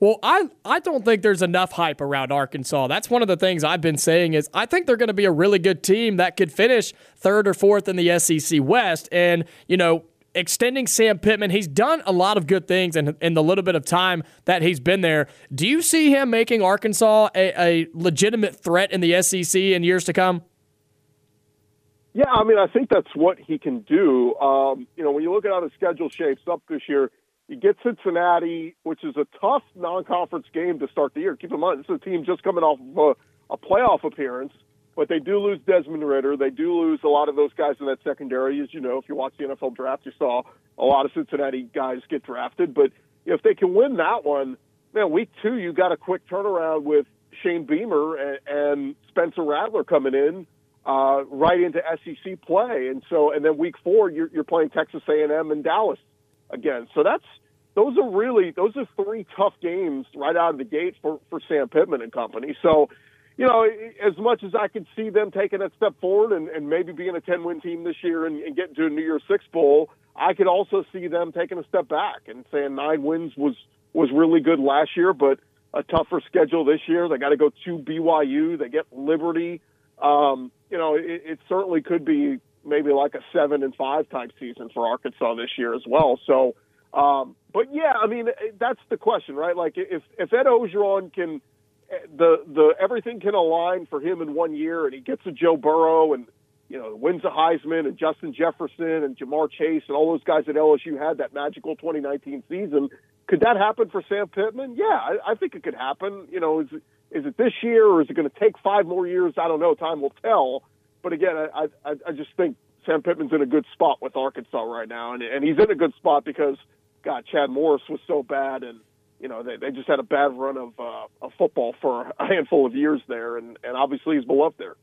Well, I, I don't think there's enough hype around Arkansas. That's one of the things I've been saying is I think they're going to be a really good team that could finish third or fourth in the SEC West. And, you know, extending Sam Pittman, he's done a lot of good things in, in the little bit of time that he's been there. Do you see him making Arkansas a, a legitimate threat in the SEC in years to come? Yeah, I mean, I think that's what he can do. Um, you know, when you look at how the schedule shapes up this year, you get Cincinnati, which is a tough non-conference game to start the year. Keep in mind, this is a team just coming off of a, a playoff appearance, but they do lose Desmond Ridder. They do lose a lot of those guys in that secondary. As you know, if you watch the NFL draft, you saw a lot of Cincinnati guys get drafted. But if they can win that one, man, week two, you got a quick turnaround with Shane Beamer and, and Spencer Rattler coming in uh, right into SEC play, and so and then week four you're, you're playing Texas A&M and Dallas again. So that's those are really those are three tough games right out of the gate for for Sam Pittman and company. So you know, as much as I could see them taking that step forward and, and maybe being a 10 win team this year and, and getting to a New Year's Six Bowl, I could also see them taking a step back and saying nine wins was was really good last year, but a tougher schedule this year. They got to go to BYU. They get Liberty. Um, you know, it, it certainly could be maybe like a seven and five type season for Arkansas this year as well. So, um, but yeah, I mean, that's the question, right? Like if if Ed Orgeron can the the everything can align for him in one year, and he gets a Joe Burrow and you know wins a Heisman and Justin Jefferson and Ja'Marr Chase and all those guys at LSU had that magical 2019 season. Could that happen for Sam Pittman? Yeah, I, I think it could happen. You know, is is it this year or is it going to take five more years? I don't know. Time will tell. But again, I I, I just think Sam Pittman's in a good spot with Arkansas right now, and and he's in a good spot because God, Chad Morris was so bad, and you know they they just had a bad run of uh, of football for a handful of years there, and and obviously he's beloved there.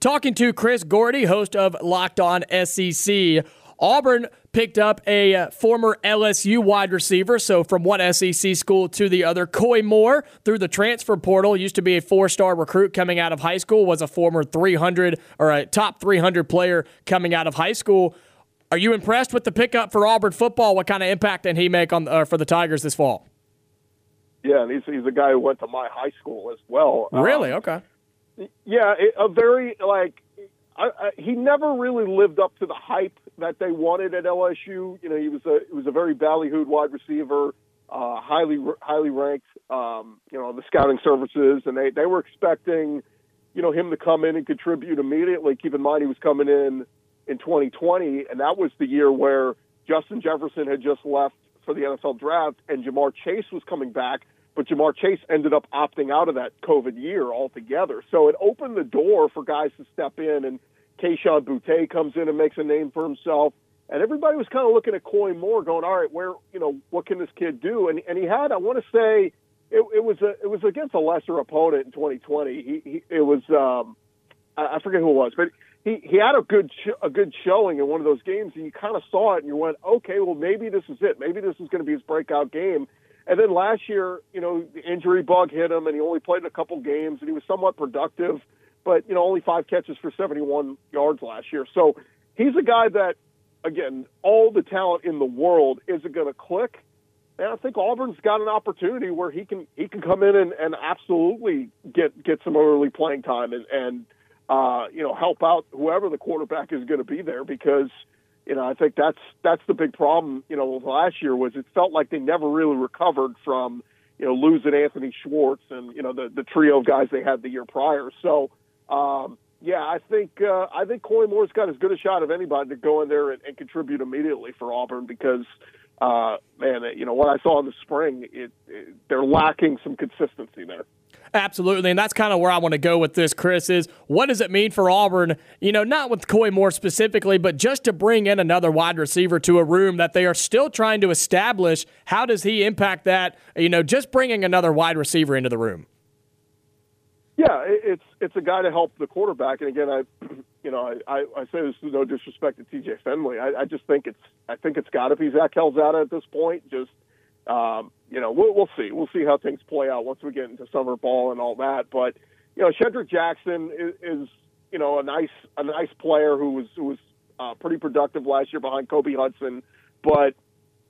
Talking to Chris Gordy, host of Locked On SEC. Auburn picked up a uh, former LSU wide receiver. So from one SEC school to the other, Koy Moore through the transfer portal used to be a four-star recruit coming out of high school. Was a former 300 or a top 300 player coming out of high school. Are you impressed with the pickup for Auburn football? What kind of impact did he make on uh, for the Tigers this fall? Yeah, and he's he's a guy who went to my high school as well. Really? Um, okay. Yeah, a very like I, I, he never really lived up to the hype that they wanted at LSU. You know, he was a he was a very ballyhooed wide receiver, uh, highly highly ranked. Um, you know, on the scouting services, and they they were expecting, you know, him to come in and contribute immediately. Keep in mind he was coming in in 2020, and that was the year where Justin Jefferson had just left for the NFL draft, and Ja'Marr Chase was coming back but Ja'Marr Chase ended up opting out of that COVID year altogether. So it opened the door for guys to step in, and Kayshon Boutte comes in and makes a name for himself. And everybody was kind of looking at Koy Moore, going, "All right, where you know what can this kid do?" And and he had, I want to say, it, it was a it was against a lesser opponent in 2020. He, he it was um, I, I forget who it was, but he he had a good sh- a good showing in one of those games, and you kind of saw it, and you went, "Okay, well maybe this is it. Maybe this is going to be his breakout game." And then last year, you know, the injury bug hit him, and he only played a couple games, and he was somewhat productive, but you know, only five catches for 71 yards last year. So he's a guy that, again, all the talent in the world isn't going to click. And I think Auburn's got an opportunity where he can he can come in and, and absolutely get get some early playing time and and uh, you know help out whoever the quarterback is going to be there because you know, I think that's that's the big problem. You know, last year was it felt like they never really recovered from you know losing Anthony Schwartz and you know the the trio of guys they had the year prior. So um, yeah, I think uh, I think Koy Moore's got as good a shot of anybody to go in there and, and contribute immediately for Auburn because uh, man, you know what I saw in the spring, it, it they're lacking some consistency there. Absolutely. And that's kind of where I want to go with this, Chris, is what does it mean for Auburn, you know, not with Koy Moore specifically, but just to bring in another wide receiver to a room that they are still trying to establish. How does he impact that, you know, just bringing another wide receiver into the room? Yeah, it's it's a guy to help the quarterback. And again, I, you know, I, I, say this is no disrespect to T.J. Finley. I, I just think it's I think it's got to be Zach Calzada at this point. Just um, you know, we'll, we'll see. We'll see how things play out once we get into summer ball and all that. But you know, Shedrick Jackson is, is you know a nice a nice player who was who was uh, pretty productive last year behind Kobe Hudson, but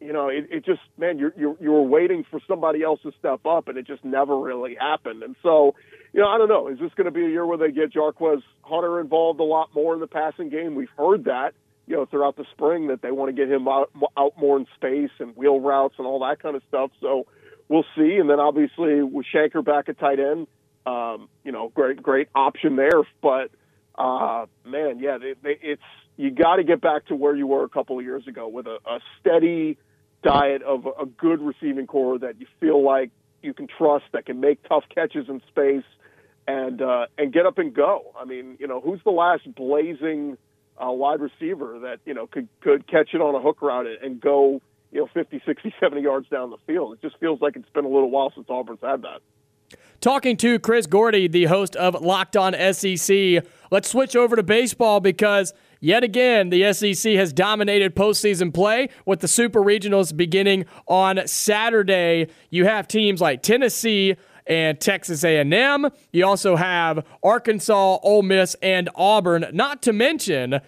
you know, it, it just man, you're, you're you were waiting for somebody else to step up, and it just never really happened. And so, you know, I don't know. Is this going to be a year where they get Jarquez Hunter involved a lot more in the passing game? We've heard that you know, throughout the spring that they want to get him out, out more in space and wheel routes and all that kind of stuff. So we'll see. And then obviously with Shenker back at tight end, um, you know, great, great option there. But, uh, man, yeah, they, they, it's, you got to get back to where you were a couple of years ago with a, a steady diet of a good receiving corps that you feel like you can trust that can make tough catches in space and, uh, and get up and go. I mean, you know, who's the last blazing, a wide receiver that you know could could catch it on a hook route and go you know 50, 60, 70 yards down the field. It just feels like it's been a little while since Auburn's had that. Talking to Chris Gordy, the host of Locked On SEC. Let's switch over to baseball because yet again the SEC has dominated postseason play with the Super Regionals beginning on Saturday. You have teams like Tennessee and Texas A&M. You also have Arkansas, Ole Miss, and Auburn. Not to mention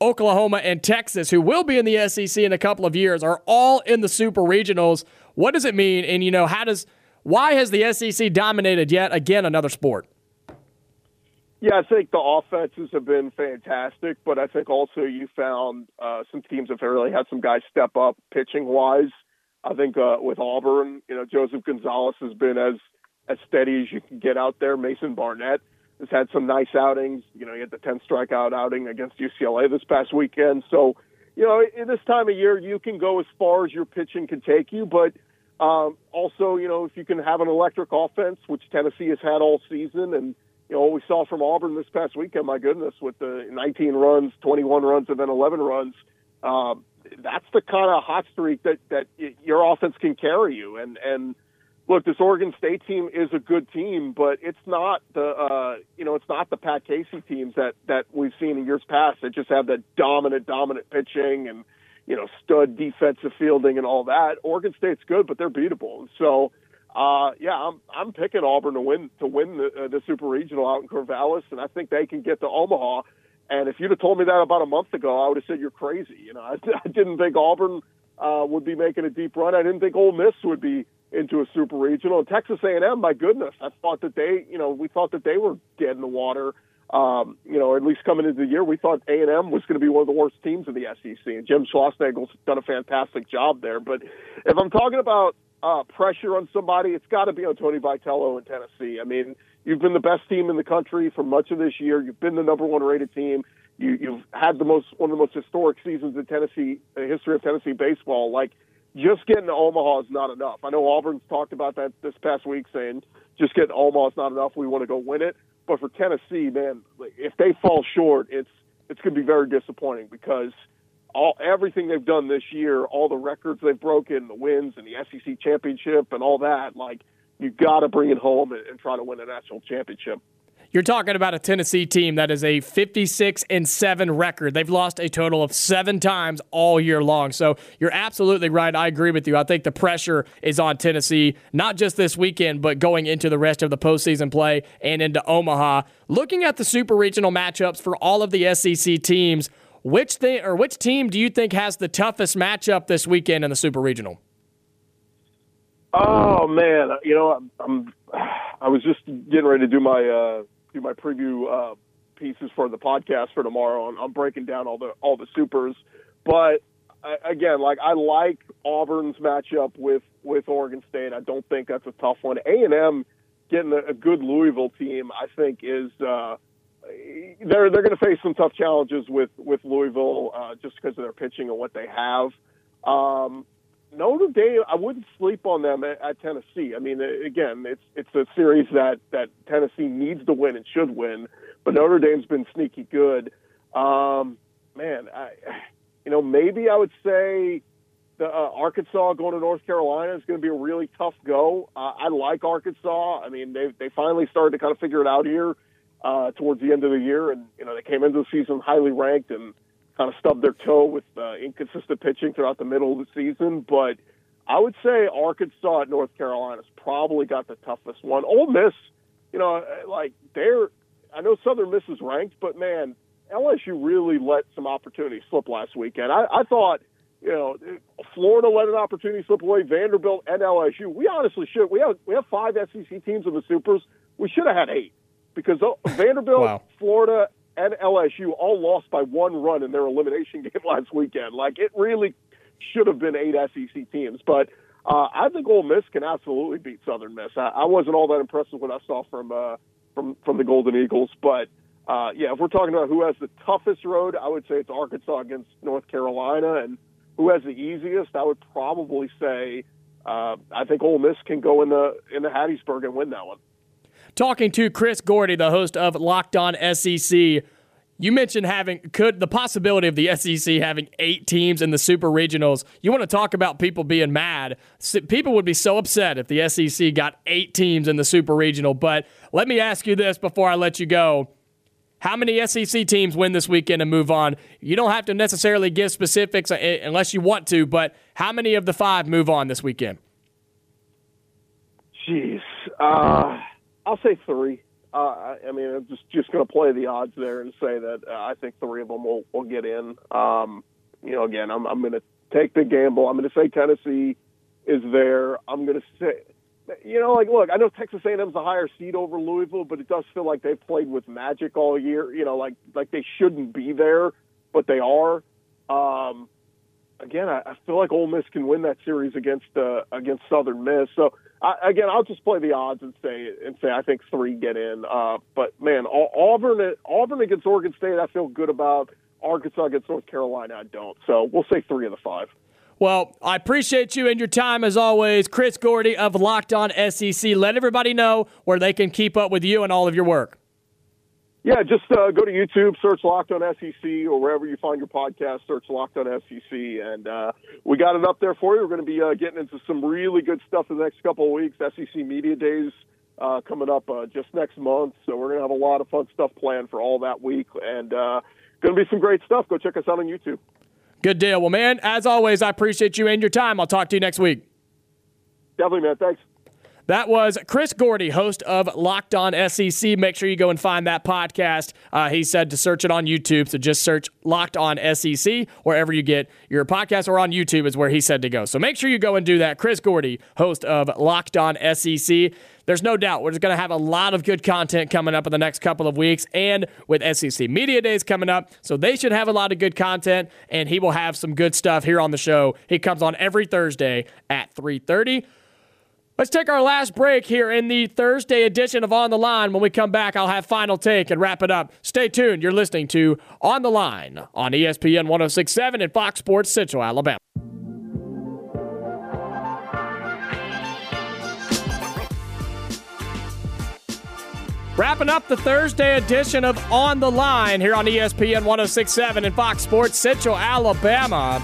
Oklahoma and Texas, who will be in the SEC in a couple of years, are all in the Super Regionals. What does it mean? And you know, how does why has the SEC dominated yet again another sport? Yeah, I think the offenses have been fantastic, but I think also you found uh, some teams have really had some guys step up pitching wise. I think uh, with Auburn, you know, Joseph Gonzalez has been as as steady as you can get out there. Mason Barnett has had some nice outings. You know, he had the 10 strikeout outing against UCLA this past weekend. So, you know, in this time of year, you can go as far as your pitching can take you, but um, also, you know, if you can have an electric offense, which Tennessee has had all season, and you know what we saw from Auburn this past weekend, my goodness, with the 19 runs, 21 runs, and then 11 runs. Um, that's the kind of hot streak that that your offense can carry you, and and look, this Oregon State team is a good team, but it's not the uh, you know it's not the Pat Casey teams that that we've seen in years past that just have that dominant dominant pitching and you know, stud defensive fielding and all that. Oregon State's good, but they're beatable. So, uh, yeah, I'm I'm picking Auburn to win to win the, uh, the Super Regional out in Corvallis, and I think they can get to Omaha. And if you'd have told me that about a month ago, I would have said you're crazy. You know, I, I didn't think Auburn uh, would be making a deep run. I didn't think Ole Miss would be into a Super Regional. And Texas A&M, my goodness, I thought that they, you know, we thought that they were dead in the water. Um, you know, at least coming into the year, we thought A&M was going to be one of the worst teams in the SEC, and Jim Schlossnagle's done a fantastic job there. But if I'm talking about uh, pressure on somebody, it's got to be on Tony Vitello in Tennessee. I mean, you've been the best team in the country for much of this year. You've been the number one rated team. You, you've had the most one of the most historic seasons in Tennessee the history of Tennessee baseball. Like, just getting to Omaha is not enough. I know Auburn's talked about that this past week, saying just getting to Omaha is not enough. We want to go win it. But for Tennessee, man, if they fall short, it's it's going to be very disappointing because all everything they've done this year, all the records they've broken, the wins and the SEC championship and all that, like you got to bring it home and, and try to win a national championship. You're talking about a Tennessee team that is a 56 and 7 record. They've lost a total of 7 times all year long. So, you're absolutely right. I agree with you. I think the pressure is on Tennessee, not just this weekend, but going into the rest of the postseason play and into Omaha. Looking at the super regional matchups for all of the SEC teams, which thing or which team do you think has the toughest matchup this weekend in the super regional? Oh man, you know, I'm, I'm I was just getting ready to do my uh, do my preview uh, pieces for the podcast for tomorrow. I'm, breaking down all the all the supers, but again, like I like Auburn's matchup with with Oregon State. I don't think that's a tough one. A and M getting a, a good Louisville team, I think is. Uh, they're they're going to face some tough challenges with with Louisville uh, just because of their pitching and what they have. Um, Notre Dame, I wouldn't sleep on them at, at Tennessee. I mean, again, it's it's a series that that Tennessee needs to win and should win, but Notre Dame's been sneaky good. Um, man, I, you know, maybe I would say the uh, Arkansas going to North Carolina is going to be a really tough go. Uh, I like Arkansas. I mean, they they finally started to kind of figure it out here uh, towards the end of the year, and you know they came into the season highly ranked and kind of stubbed their toe with uh, inconsistent pitching throughout the middle of the season. But I would say Arkansas at North Carolina's probably got the toughest one. Ole Miss, you know, like they're, I know Southern Miss is ranked, but man, LSU really let some opportunities slip last weekend. I, I thought, you know, Florida let an opportunity slip away. Vanderbilt and LSU. We honestly should. We have we have five SEC teams in the supers. We should have had eight because Vanderbilt, wow. Florida, and LSU all lost by one run in their elimination game last weekend. Like it really should have been eight SEC teams, but uh, I think Ole Miss can absolutely beat Southern Miss. I, I wasn't all that impressed with what I saw from uh, from from the Golden Eagles, but uh, yeah, if we're talking about who has the toughest road, I would say it's Arkansas against North Carolina, and who has the easiest, I would probably say uh, I think Ole Miss can go in the in the Hattiesburg and win that one talking to Chris Gordy, the host of Locked On SEC. You mentioned having could the possibility of the SEC having eight teams in the super regionals. You want to talk about people being mad? People would be so upset if the SEC got eight teams in the super regional. But let me ask you this before I let you go: How many SEC teams win this weekend and move on? You don't have to necessarily give specifics uh, unless you want to, but how many of the five move on this weekend? Jeez. Uh I'll say three. Uh, I mean, I'm just just going to play the odds there and say that uh, I think three of them will will get in. Um, you know, again, I'm I'm going to take the gamble. I'm going to say Tennessee is there. I'm going to say, you know, like look, I know Texas A&M's a higher seed over Louisville, but it does feel like they've played with magic all year. You know, like like they shouldn't be there, but they are. Um, again, I, I feel like Ole Miss can win that series against uh, against Southern Miss. So I, again, I'll just play the odds and say and say I think three get in. Uh, but man, Auburn Auburn against Oregon State, I feel good about. Arkansas against North Carolina, I don't. So we'll say three of the five. Well, I appreciate you and your time as always, Chris Gordy of Locked On SEC. Let everybody know where they can keep up with you and all of your work. Yeah, just uh, go to YouTube, search Locked On SEC, or wherever you find your podcast, search Locked On SEC, and uh, we got it up there for you. We're going to be uh, getting into some really good stuff in the next couple of weeks. SEC Media Days uh, coming up uh, just next month, so we're going to have a lot of fun stuff planned for all that week, and uh, going to be some great stuff. Go check us out on YouTube. Good deal. Well, man, as always, I appreciate you and your time. I'll talk to you next week. Definitely, man. Thanks. That was Chris Gordy, host of Locked On SEC. Make sure you go and find that podcast. Uh, he said to search it on YouTube, so just search Locked On SEC wherever you get your podcast, or on YouTube is where he said to go. So make sure you go and do that. Chris Gordy, host of Locked On SEC. There's no doubt we're just going to have a lot of good content coming up in the next couple of weeks, and with SEC Media Days coming up, so they should have a lot of good content, and he will have some good stuff here on the show. He comes on every Thursday at 3:30. Let's take our last break here in the Thursday edition of On the Line. When we come back, I'll have final take and wrap it up. Stay tuned. You're listening to On the Line on ESPN 1067 and Fox Sports Central, Alabama. Wrapping up the Thursday edition of On the Line here on ESPN 1067 and Fox Sports Central, Alabama.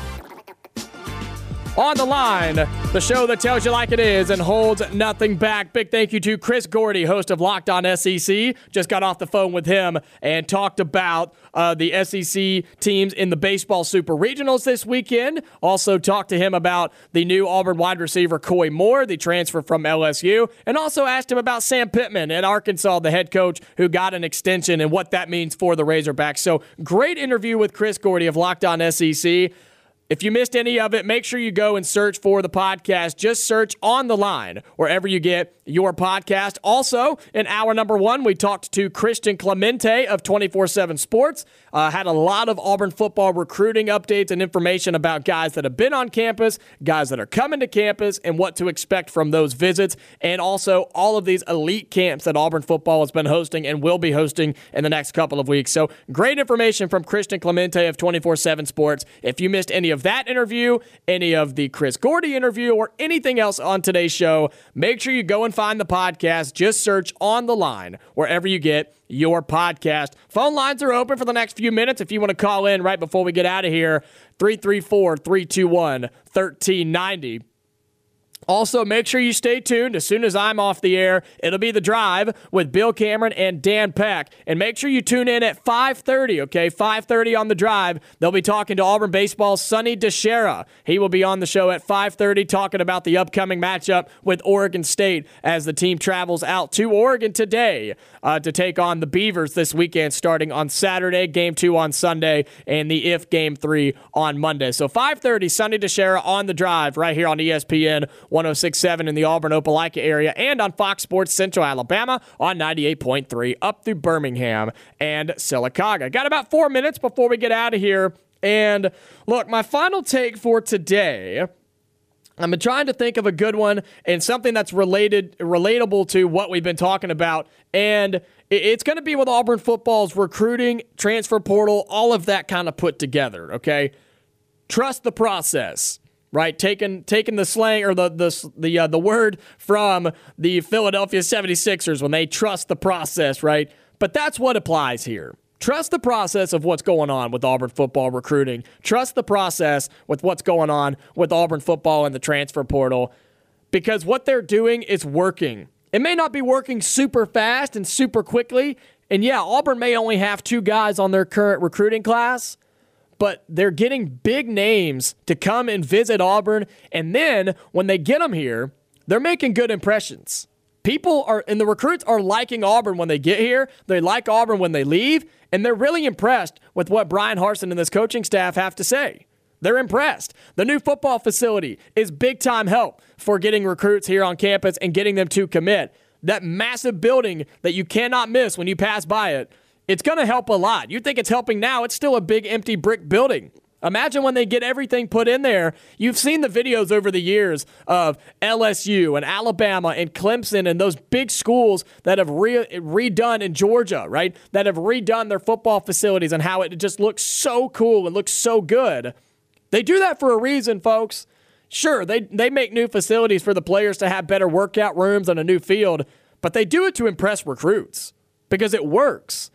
On the line, the show that tells you like it is and holds nothing back. Big thank you to Chris Gordy, host of Locked On SEC. Just got off the phone with him and talked about uh, the SEC teams in the baseball super regionals this weekend. Also talked to him about the new Auburn wide receiver Koy Moore, the transfer from LSU, and also asked him about Sam Pittman at Arkansas, the head coach who got an extension and what that means for the Razorbacks. So great interview with Chris Gordy of Locked On SEC. If you missed any of it, make sure you go and search for the podcast. Just search on the line wherever you get your podcast. Also, in hour number one, we talked to Christian Clemente of 24 7 Sports. Uh, had a lot of Auburn football recruiting updates and information about guys that have been on campus, guys that are coming to campus, and what to expect from those visits. And also, all of these elite camps that Auburn football has been hosting and will be hosting in the next couple of weeks. So, great information from Christian Clemente of 24 7 Sports. If you missed any of that interview, any of the Chris Gordy interview, or anything else on today's show, make sure you go and find the podcast. Just search on the line wherever you get your podcast. Phone lines are open for the next few minutes if you want to call in right before we get out of here. 334 321 1390. Also, make sure you stay tuned. As soon as I'm off the air, it'll be the drive with Bill Cameron and Dan Peck. And make sure you tune in at 5:30. Okay, 5:30 on the drive. They'll be talking to Auburn baseball Sonny DiChiara. He will be on the show at 5:30 talking about the upcoming matchup with Oregon State as the team travels out to Oregon today uh, to take on the Beavers this weekend, starting on Saturday. Game two on Sunday, and the if game three on Monday. So 5:30, Sonny DiChiara on the drive right here on ESPN. 1067 in the Auburn Opelika area and on Fox Sports Central Alabama on 98.3 up through Birmingham and Sylacauga. Got about four minutes before we get out of here. And look, my final take for today. I've been trying to think of a good one and something that's related, relatable to what we've been talking about. And it's going to be with Auburn football's recruiting, transfer portal, all of that kind of put together. Okay, trust the process right? Taking taking the slang or the the the uh, the word from the Philadelphia 76ers when they trust the process, right? But that's what applies here. Trust the process of what's going on with Auburn football recruiting. Trust the process with what's going on with Auburn football and the transfer portal because what they're doing is working. It may not be working super fast and super quickly. And yeah, Auburn may only have two guys on their current recruiting class, but they're getting big names to come and visit Auburn. And then when they get them here, they're making good impressions. People are, and the recruits are liking Auburn when they get here. They like Auburn when they leave, and they're really impressed with what Bryan Harsin and this coaching staff have to say. They're impressed. The new football facility is big time help for getting recruits here on campus and getting them to commit. That massive building that you cannot miss when you pass by it it's going to help a lot. You think it's helping now, it's still a big empty brick building. Imagine when they get everything put in there. You've seen the videos over the years of LSU and Alabama and Clemson and those big schools that have re- redone in Georgia, right? That have redone their football facilities and how it just looks so cool and looks so good. They do that for a reason, folks. Sure, they, they make new facilities for the players to have better workout rooms and a new field, but they do it to impress recruits because it works.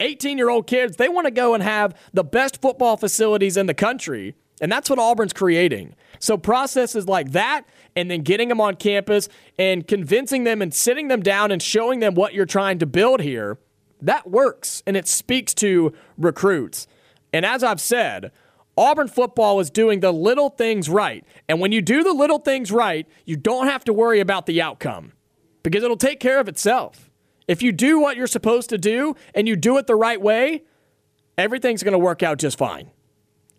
18 year old kids, they want to go and have the best football facilities in the country. And that's what Auburn's creating. So, processes like that, and then getting them on campus and convincing them and sitting them down and showing them what you're trying to build here, that works. And it speaks to recruits. And as I've said, Auburn football is doing the little things right. And when you do the little things right, you don't have to worry about the outcome because it'll take care of itself. If you do what you're supposed to do and you do it the right way, everything's going to work out just fine.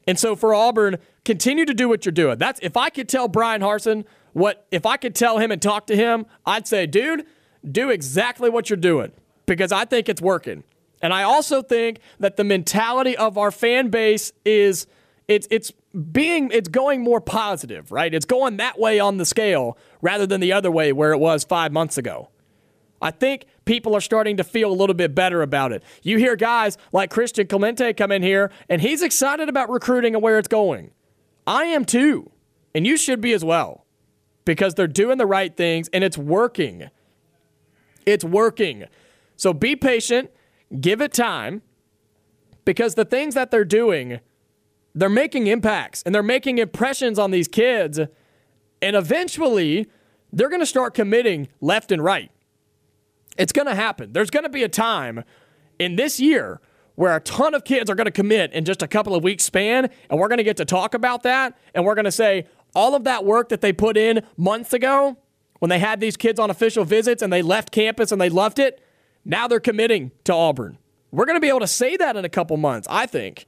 And so for Auburn, continue to do what you're doing. That's if I could tell Bryan Harsin what if I could tell him and talk to him, I'd say, dude, do exactly what you're doing because I think it's working. And I also think that the mentality of our fan base is it's it's being it's going more positive, right? It's going that way on the scale rather than the other way where it was 5 months ago. I think people are starting to feel a little bit better about it. You hear guys like Christian Clemente come in here and he's excited about recruiting and where it's going. I am too. And you should be as well because they're doing the right things and it's working. It's working. So be patient, give it time because the things that they're doing, they're making impacts and they're making impressions on these kids. And eventually, they're going to start committing left and right. It's going to happen. There's going to be a time in this year where a ton of kids are going to commit in just a couple of weeks span, and we're going to get to talk about that, and we're going to say all of that work that they put in months ago when they had these kids on official visits and they left campus and they loved it, now they're committing to Auburn. We're going to be able to say that in a couple months, I think.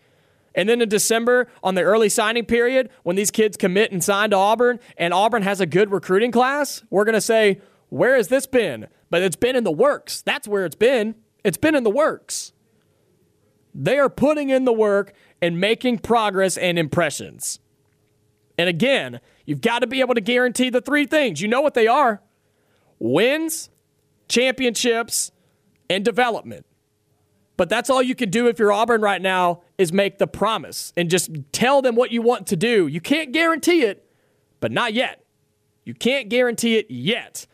And then in December, on the early signing period, when these kids commit and sign to Auburn, and Auburn has a good recruiting class, we're going to say, where has this been? But it's been in the works. That's where it's been. It's been in the works. They are putting in the work and making progress and impressions. And again, you've got to be able to guarantee the three things. You know what they are wins, championships, and development. But that's all you can do if you're Auburn right now is make the promise and just tell them what you want to do. You can't guarantee it, but not yet. You can't guarantee it yet.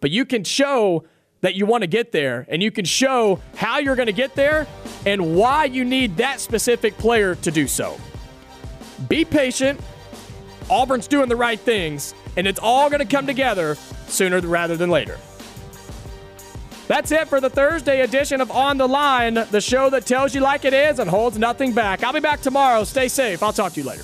But you can show that you want to get there and you can show how you're going to get there and why you need that specific player to do so. Be patient. Auburn's doing the right things, and it's all going to come together sooner rather than later. That's it for the Thursday edition of On the Line, the show that tells you like it is and holds nothing back. I'll be back tomorrow. Stay safe. I'll talk to you later.